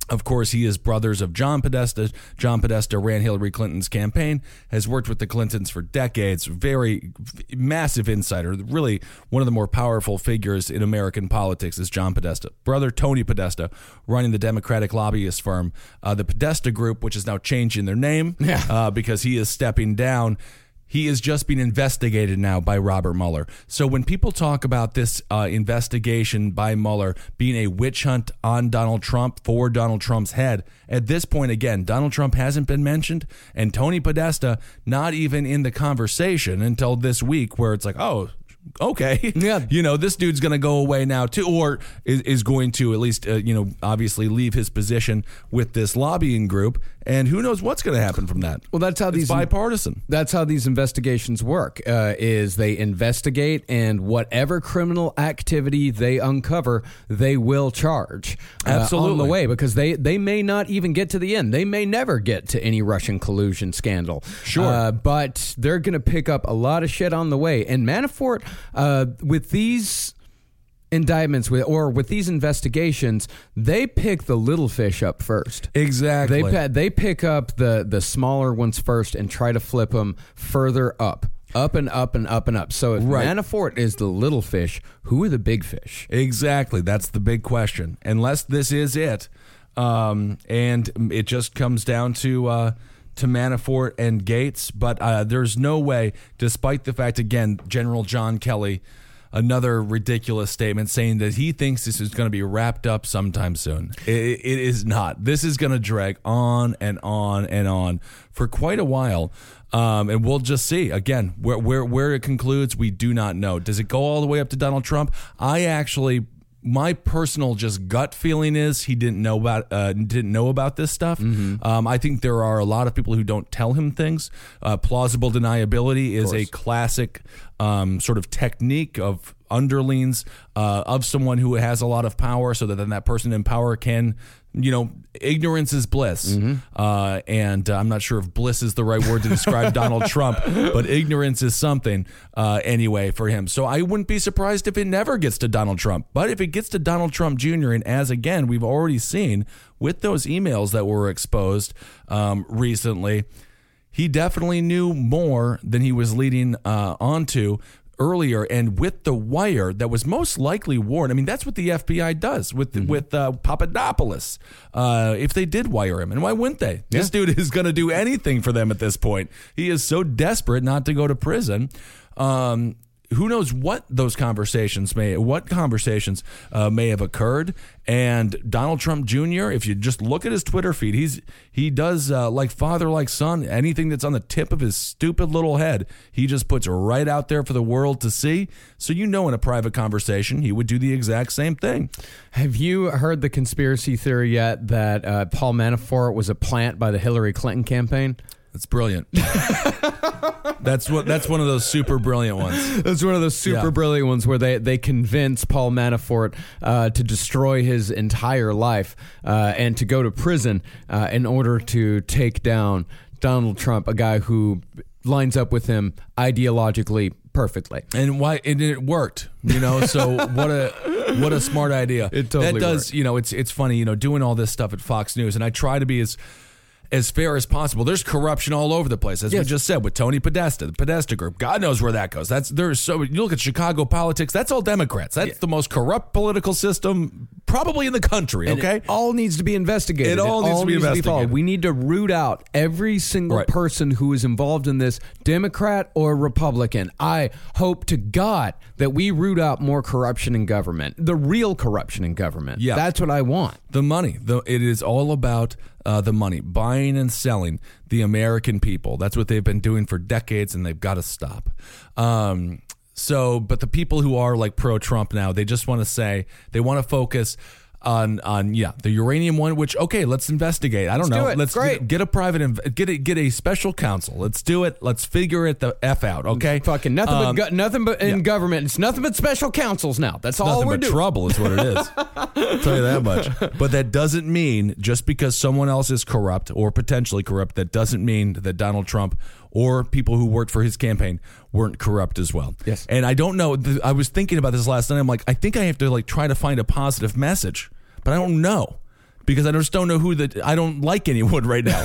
[SPEAKER 1] Of course, he is brothers of John Podesta. John Podesta ran Hillary Clinton's campaign, has worked with the Clintons for decades. Very massive insider. Really, one of the more powerful figures in American politics is John Podesta. Brother Tony Podesta, running the Democratic lobbyist firm, uh, the Podesta Group, which is now changing their name uh, because he is stepping down. He is just being investigated now by Robert Mueller. So when people talk about this uh, investigation by Mueller being a witch hunt on Donald Trump for Donald Trump's head, at this point, again, Donald Trump hasn't been mentioned, and Tony Podesta not even in the conversation until this week, where it's like, oh, okay,
[SPEAKER 2] Yeah.
[SPEAKER 1] you know, this dude's going to go away now too, or is, is going to at least, uh, you know, obviously leave his position with this lobbying group, and who knows what's going to happen from that.
[SPEAKER 2] Well, that's how
[SPEAKER 1] It's
[SPEAKER 2] these
[SPEAKER 1] bipartisan.
[SPEAKER 2] That's how these investigations work. Uh, is they investigate and whatever criminal activity they uncover, they will charge uh, on the
[SPEAKER 1] Absolutely.
[SPEAKER 2] way because they they may not even get to the end. They may never get to any Russian collusion scandal.
[SPEAKER 1] Sure.
[SPEAKER 2] uh, but they're going to pick up a lot of shit on the way. And Manafort, uh, with these indictments with or with these investigations, they pick the little fish up first.
[SPEAKER 1] Exactly.
[SPEAKER 2] They they pick up the the smaller ones first and try to flip them further up, up and up and up and up. So if
[SPEAKER 1] Right.
[SPEAKER 2] Manafort is the little fish, who are the big fish?
[SPEAKER 1] Exactly. That's the big question. Unless this is it, um, and it just comes down to uh, to Manafort and Gates. But uh, there's no way, despite the fact, again, General John Kelly. Another ridiculous statement saying that he thinks this is going to be wrapped up sometime soon. It, it is not. This is going to drag on and on and on for quite a while. Um, and we'll just see again where, where where it concludes. We do not know. Does it go all the way up to Donald Trump? I actually my personal just gut feeling is he didn't know about uh, didn't know about this stuff. Um, I think there are a lot of people who don't tell him things. Uh, plausible deniability is a classic um, sort of technique of underlings uh, of someone who has a lot of power, so that then that person in power can. You know, ignorance is bliss, uh, and uh, I'm not sure if bliss is the right word to describe Donald Trump, but ignorance is something uh, anyway for him. So I wouldn't be surprised if it never gets to Donald Trump. But if it gets to Donald Trump Jr., and as again we've already seen with those emails that were exposed um, recently, he definitely knew more than he was leading uh, onto earlier and with the wire that was most likely worn. I mean, that's what the FBI does with with uh, Papadopoulos. Uh, if they did wire him, and why wouldn't they? This dude is going to do anything for them at this point. He is so desperate not to go to prison. Um, who knows what those conversations may what conversations uh, may have occurred and Donald Trump Jr. if you just look at his Twitter feed he's he does uh, like father like son anything that's on the tip of his stupid little head he just puts right out there for the world to see so you know in a private conversation he would do the exact same thing
[SPEAKER 2] Have you heard the conspiracy theory yet that uh, Paul Manafort was a plant by the Hillary Clinton campaign?
[SPEAKER 1] That's brilliant that's what that's one of those super brilliant ones
[SPEAKER 2] That's one of those super
[SPEAKER 1] Yeah.
[SPEAKER 2] brilliant ones where they, they convince Paul Manafort uh, to destroy his entire life uh, and to go to prison uh, in order to take down Donald Trump, a guy who lines up with him ideologically perfectly.
[SPEAKER 1] and why and it worked you know so what a what a smart idea
[SPEAKER 2] It totally
[SPEAKER 1] that does
[SPEAKER 2] worked.
[SPEAKER 1] you know it's it's funny you know doing all this stuff at fox news and i try to be as as fair as possible. There's corruption all over the place, as
[SPEAKER 2] Yes.
[SPEAKER 1] we just said with Tony Podesta, the Podesta Group. God knows where that goes. That's there's so you look at Chicago politics. That's all Democrats. That's the most corrupt political system probably in the country.
[SPEAKER 2] And
[SPEAKER 1] Okay,
[SPEAKER 2] it all needs to be investigated.
[SPEAKER 1] It all needs to be
[SPEAKER 2] followed.
[SPEAKER 1] investigated.
[SPEAKER 2] we need to root out every single
[SPEAKER 1] Right.
[SPEAKER 2] person who is involved in this, Democrat or Republican. I hope to God that we root out more corruption in government, the real corruption in government.
[SPEAKER 1] Yeah.
[SPEAKER 2] That's what I want.
[SPEAKER 1] the money. The, it is all about uh, the money, buying and selling the American people. That's what they've been doing for decades, and they've got to stop. Um, so, but the people who are like pro Trump now, they just want to say they want to focus. On, on yeah the uranium one which okay let's investigate I don't
[SPEAKER 2] Let's
[SPEAKER 1] know
[SPEAKER 2] do
[SPEAKER 1] let's
[SPEAKER 2] Great.
[SPEAKER 1] Get, get a private inv- get a, get a special counsel let's do it let's figure it the f out okay
[SPEAKER 2] Fucking nothing
[SPEAKER 1] Um,
[SPEAKER 2] but go- nothing but in government. It's nothing but special counsels now. That's all
[SPEAKER 1] nothing
[SPEAKER 2] we're
[SPEAKER 1] but
[SPEAKER 2] doing.
[SPEAKER 1] trouble is what it is. I'll tell you that much. But that doesn't mean just because someone else is corrupt or potentially corrupt, that doesn't mean that Donald Trump or people who worked for his campaign weren't corrupt as well.
[SPEAKER 2] Yes.
[SPEAKER 1] And I don't know. I was thinking about this last night. I'm like, I think I have to like try to find a positive message, but I don't know. Because I just don't know who the I don't like anyone right now.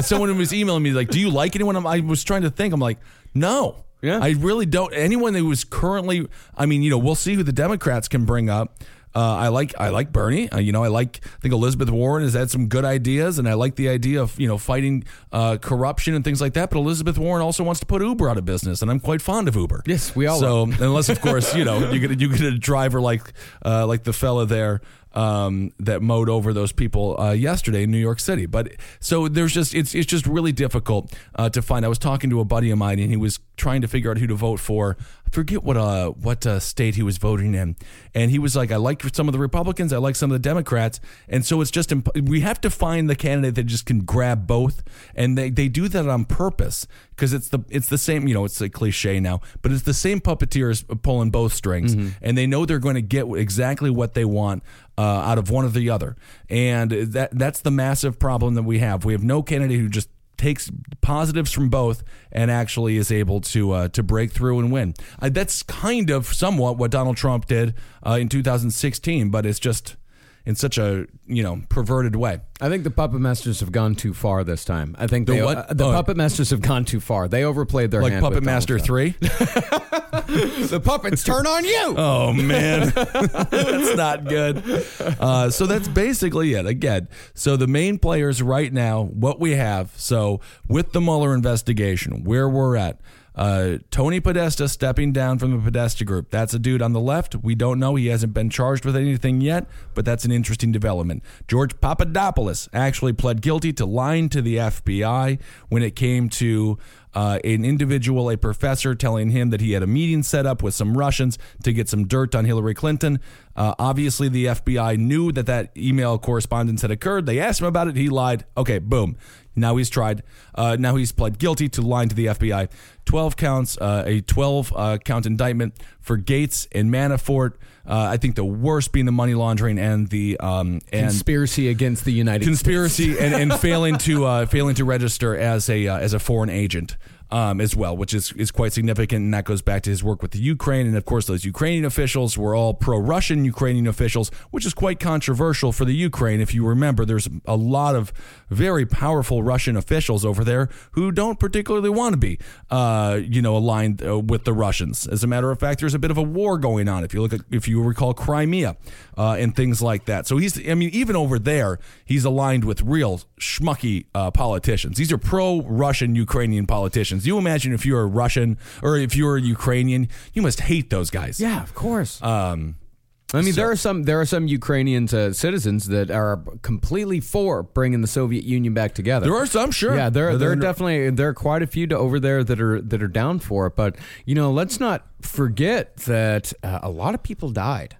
[SPEAKER 1] Someone was emailing me like, "Do you like anyone?" I'm, I was trying to think. I'm like, "No,
[SPEAKER 2] Yeah.
[SPEAKER 1] I really don't. Anyone who is currently, I mean, you know, we'll see who the Democrats can bring up. Uh, I like I like Bernie. Uh, you know, I like I think Elizabeth Warren has had some good ideas, and I like the idea of you know fighting uh, corruption and things like that. But Elizabeth Warren also wants to put Uber out of business, and I'm quite fond of Uber.
[SPEAKER 2] Yes, we all
[SPEAKER 1] So unless of course you know you get a, you get a driver like uh, like the fella there um, that mowed over those people uh, yesterday in New York City. But so there's just it's it's just really difficult uh, to find. I was talking to a buddy of mine, and he was trying to figure out who to vote for. Forget what uh what uh, state he was voting in, and he was like, I like some of the Republicans, I like some of the Democrats, and so it's just imp- we have to find the candidate that just can grab both, and they they do that on purpose because it's the it's the same you know it's a cliche now, but it's the same puppeteers pulling both strings, and they know they're going to get exactly what they want uh, out of one or the other, and that that's the massive problem that we have. We have no candidate who just takes positives from both and actually is able to uh, to break through and win. Uh, that's kind of somewhat what Donald Trump did uh, in 2016, but it's just in such a you know perverted way.
[SPEAKER 2] I think the puppet masters have gone too far this time. I think
[SPEAKER 1] The
[SPEAKER 2] they,
[SPEAKER 1] what?
[SPEAKER 2] uh, the
[SPEAKER 1] Oh.
[SPEAKER 2] puppet masters have gone too far. They overplayed their
[SPEAKER 1] Like
[SPEAKER 2] hand
[SPEAKER 1] Puppet Master. Three.
[SPEAKER 2] The puppets turn on you.
[SPEAKER 1] Oh man, that's not good. Uh, so that's basically it. Again, so the main players right now, what we have. So with the Mueller investigation, where we're at, Uh, Tony Podesta stepping down from the Podesta group. That's a dude on the left. We don't know. He hasn't been charged with anything yet, but that's an interesting development. George Papadopoulos actually pled guilty to lying to the FBI when it came to uh, an individual, a professor, telling him that he had a meeting set up with some Russians to get some dirt on Hillary Clinton. Uh, obviously, the FBI knew that that email correspondence had occurred. They asked him about it. He lied. Okay, boom. Now he's tried. Uh, now he's pled guilty to lying to the FBI. 12 counts, uh, a 12 uh, count indictment for Gates and Manafort. Uh, I think the worst being the money laundering and the um, and
[SPEAKER 2] Conspiracy against the United States.
[SPEAKER 1] conspiracy and, and failing to uh, failing to register as a uh, as a foreign agent um, as well, which is is quite significant, and that goes back to his work with the Ukraine, and of course those Ukrainian officials were all pro-Russian Ukrainian officials, which is quite controversial for the Ukraine. If you remember, there's a lot of very powerful Russian officials over there who don't particularly want to be, uh, you know, aligned uh, with the Russians. As a matter of fact, there's a bit of a war going on. If you look at, if you recall Crimea uh, and things like that. So he's, I mean, even over there, he's aligned with real schmucky uh, politicians. These are pro-Russian Ukrainian politicians. You imagine if you're a Russian or if you're a Ukrainian, you must hate those guys.
[SPEAKER 2] Yeah, of course.
[SPEAKER 1] Um,
[SPEAKER 2] I mean,
[SPEAKER 1] so-
[SPEAKER 2] there are some there are some Ukrainian uh, citizens that are completely for bringing the Soviet Union back together.
[SPEAKER 1] there are some, sure.
[SPEAKER 2] Yeah, there there are definitely there are quite a few to over there that are that are down for it. But you know, let's not forget that uh, a lot of people died.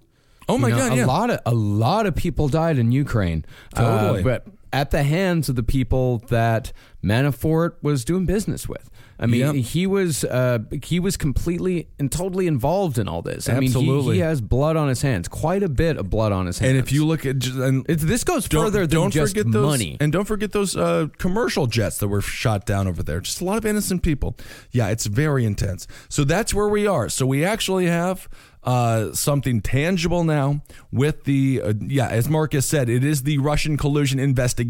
[SPEAKER 1] Oh my
[SPEAKER 2] You know,
[SPEAKER 1] God,
[SPEAKER 2] a
[SPEAKER 1] yeah.
[SPEAKER 2] lot of a lot of people died in Ukraine. Uh,
[SPEAKER 1] Totally.
[SPEAKER 2] but at the hands of the people that Manafort was doing business with. I mean,
[SPEAKER 1] Yep.
[SPEAKER 2] he was uh, he was completely and totally involved in all this. I mean, he-
[SPEAKER 1] Absolutely.
[SPEAKER 2] he, has blood on his hands, quite a bit of blood on his hands.
[SPEAKER 1] And if you look at and
[SPEAKER 2] It's- this goes further than
[SPEAKER 1] don't
[SPEAKER 2] just
[SPEAKER 1] forget those,
[SPEAKER 2] money.
[SPEAKER 1] and don't forget those uh, commercial jets that were shot down over there. Just a lot of innocent people. Yeah, it's very intense. So that's where we are. So we actually have uh, something tangible now with the uh, yeah, as Marcus said, it is the Russian collusion investigation.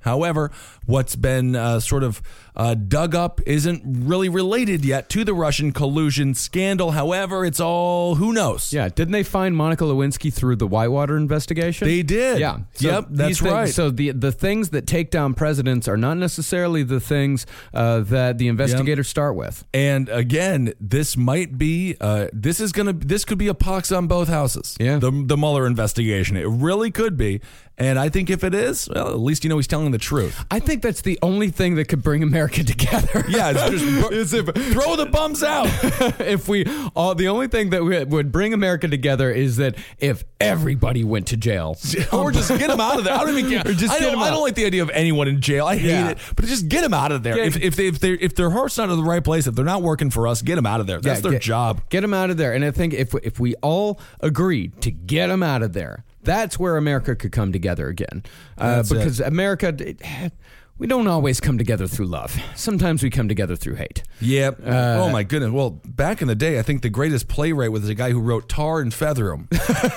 [SPEAKER 1] However, what's been uh, sort of uh, dug up isn't really related yet to the Russian collusion scandal. However, it's all who knows.
[SPEAKER 2] yeah, didn't they find Monica Lewinsky through the Whitewater investigation?
[SPEAKER 1] They did.
[SPEAKER 2] Yeah.
[SPEAKER 1] Yep,
[SPEAKER 2] these
[SPEAKER 1] that's
[SPEAKER 2] things-
[SPEAKER 1] right.
[SPEAKER 2] So the the things that take down presidents are not necessarily the things uh, that the investigators start with.
[SPEAKER 1] And again, this might be uh, this is gonna this could be a pox on both houses.
[SPEAKER 2] Yeah.
[SPEAKER 1] the the Mueller investigation. It really could be. And I think if it is, well, at least you know he's telling the truth.
[SPEAKER 2] I think that's the only thing that could bring America together.
[SPEAKER 1] Yeah, it's just throw the bums out.
[SPEAKER 2] if we all the only thing that we- would bring America together is that if everybody went to jail,
[SPEAKER 1] or just get them out of there. I don't even care.
[SPEAKER 2] Just
[SPEAKER 1] I, don't, I don't like the idea of anyone in jail. I hate
[SPEAKER 2] Yeah.
[SPEAKER 1] it. But just get them out of there. If if they if they if their heart's not in the right place, if they're not working for us, get them out of there. That's
[SPEAKER 2] Yeah,
[SPEAKER 1] their
[SPEAKER 2] get-
[SPEAKER 1] job.
[SPEAKER 2] Get them out of there. And I think if if we all agreed to get them out of there, that's where America could come together again. Uh,
[SPEAKER 1] That's it.
[SPEAKER 2] because America, we don't always come together through love. Sometimes we come together through hate.
[SPEAKER 1] Yep. oh my goodness. Well, back in the day, I think the greatest playwright was the guy who wrote Tar and Featherum,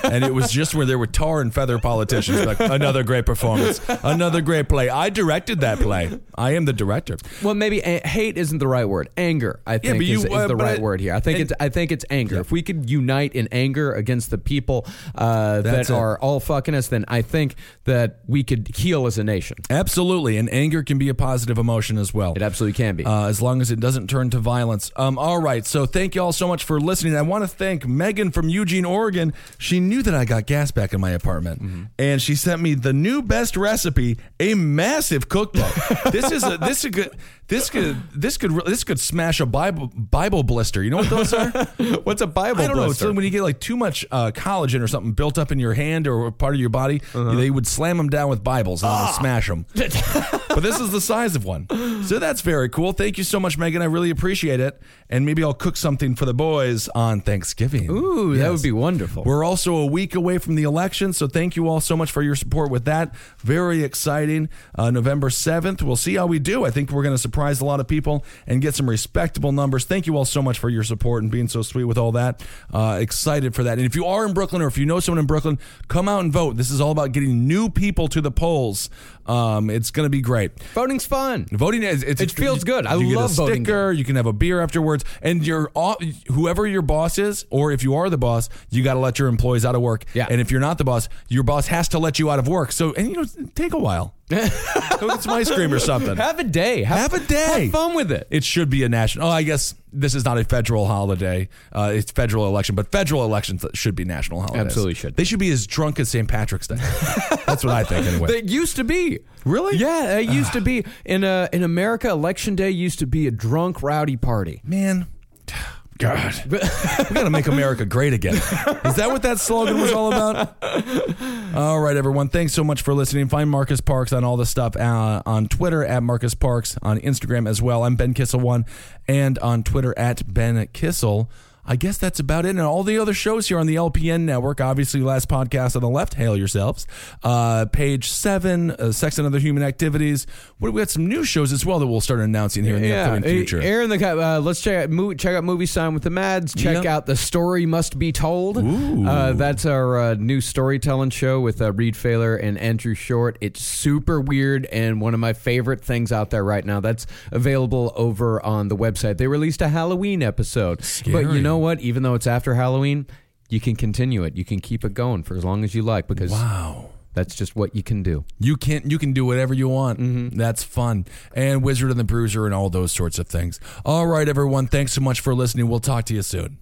[SPEAKER 1] and it was just where there were tar and feather politicians. Like another great performance, another great play. I directed that play. I am the director.
[SPEAKER 2] Well, maybe a- hate isn't the right word. Anger, I think,
[SPEAKER 1] but you-
[SPEAKER 2] is, is
[SPEAKER 1] uh,
[SPEAKER 2] the right
[SPEAKER 1] I-
[SPEAKER 2] word here. I think
[SPEAKER 1] and-
[SPEAKER 2] it's I think it's anger. If we could unite in anger against the people uh, that
[SPEAKER 1] it.
[SPEAKER 2] are all fucking us, then I think that we could heal as a nation.
[SPEAKER 1] Absolutely, and anger can be a positive emotion as well.
[SPEAKER 2] It absolutely can be.
[SPEAKER 1] uh, as long as it doesn't turn to violence. Um, all right, so thank you all so much for listening. I want to thank Megan from Eugene, Oregon. She knew that I got gas back in my apartment, and she sent me the new best recipe, a massive cookbook. this is a this is a good. This could this could this could smash a Bible Bible blister. You know what those are?
[SPEAKER 2] What's a Bible
[SPEAKER 1] I don't know. It's
[SPEAKER 2] blister?
[SPEAKER 1] when you get like too much uh, collagen or something built up in your hand or part of your body,
[SPEAKER 2] Uh-huh.
[SPEAKER 1] they would slam them down with Bibles and
[SPEAKER 2] Ah.
[SPEAKER 1] smash them. but this is the size of one, so that's very cool. Thank you so much, Megan. I really appreciate it. And maybe I'll cook something for the boys on Thanksgiving.
[SPEAKER 2] Ooh, that would be wonderful.
[SPEAKER 1] We're also a week away from the election, so thank you all so much for your support with that. Very exciting. Uh, November 7th, we'll see how we do. I think we're going to surprise a lot of people and get some respectable numbers. Thank you all so much for your support and being so sweet with all that. Uh, excited for that. And if you are in Brooklyn or if you know someone in Brooklyn, come out and vote. This is all about getting new people to the polls. Um, it's going to be great.
[SPEAKER 2] Voting's fun.
[SPEAKER 1] Voting is it's,
[SPEAKER 2] It feels good. I
[SPEAKER 1] you get
[SPEAKER 2] love
[SPEAKER 1] a
[SPEAKER 2] voting.
[SPEAKER 1] sticker. You can have a beer afterwards, and your whoever your boss is, or if you are the boss, you got to let your employees out of work.
[SPEAKER 2] Yeah.
[SPEAKER 1] And if you're not the boss, your boss has to let you out of work. So and you know, take a while. Go get some ice cream or something.
[SPEAKER 2] Have a day.
[SPEAKER 1] Have a day.
[SPEAKER 2] Have fun with it.
[SPEAKER 1] It should be a national. Oh, I guess this is not a federal holiday. Uh, it's federal election, but federal elections should be national holidays.
[SPEAKER 2] Absolutely should. Be.
[SPEAKER 1] They should be as drunk as St. Patrick's Day. That's what I think, anyway.
[SPEAKER 2] They used to be.
[SPEAKER 1] Really?
[SPEAKER 2] Yeah, it used to be. In uh, in America, election day used to be a drunk, rowdy party.
[SPEAKER 1] Man, God, we got to make America great again. Is that what that slogan was all about? All right, everyone. Thanks so much for listening. Find Marcus Parks on all the stuff uh, on Twitter at Marcus Parks, on Instagram as well. I'm Ben Kissel one, and on Twitter at Ben Kissel. I guess that's about it. And all the other shows here on the LPN network, obviously, last podcast on the left, hail yourselves. Uh, page seven, uh, Sex and Other Human Activities. What, we got some new shows as well that we'll start announcing here in the upcoming future.
[SPEAKER 2] Aaron, the uh, let's check out movie, check out movie sign with the Mads. Check
[SPEAKER 1] Yep.
[SPEAKER 2] out the story must be told. Uh, that's our uh, new storytelling show with uh, Reed Failer and Andrew Short. It's super weird and one of my favorite things out there right now. That's available over on the website. They released a Halloween episode, but
[SPEAKER 1] Scary.
[SPEAKER 2] you know what? Even though it's after Halloween, you can continue it. You can keep it going for as long as you like because
[SPEAKER 1] Wow.
[SPEAKER 2] that's just what you can do.
[SPEAKER 1] You can you can do whatever you want.
[SPEAKER 2] Mm-hmm.
[SPEAKER 1] That's fun. And Wizard and the Bruiser and all those sorts of things. All right, everyone. Thanks so much for listening. We'll talk to you soon.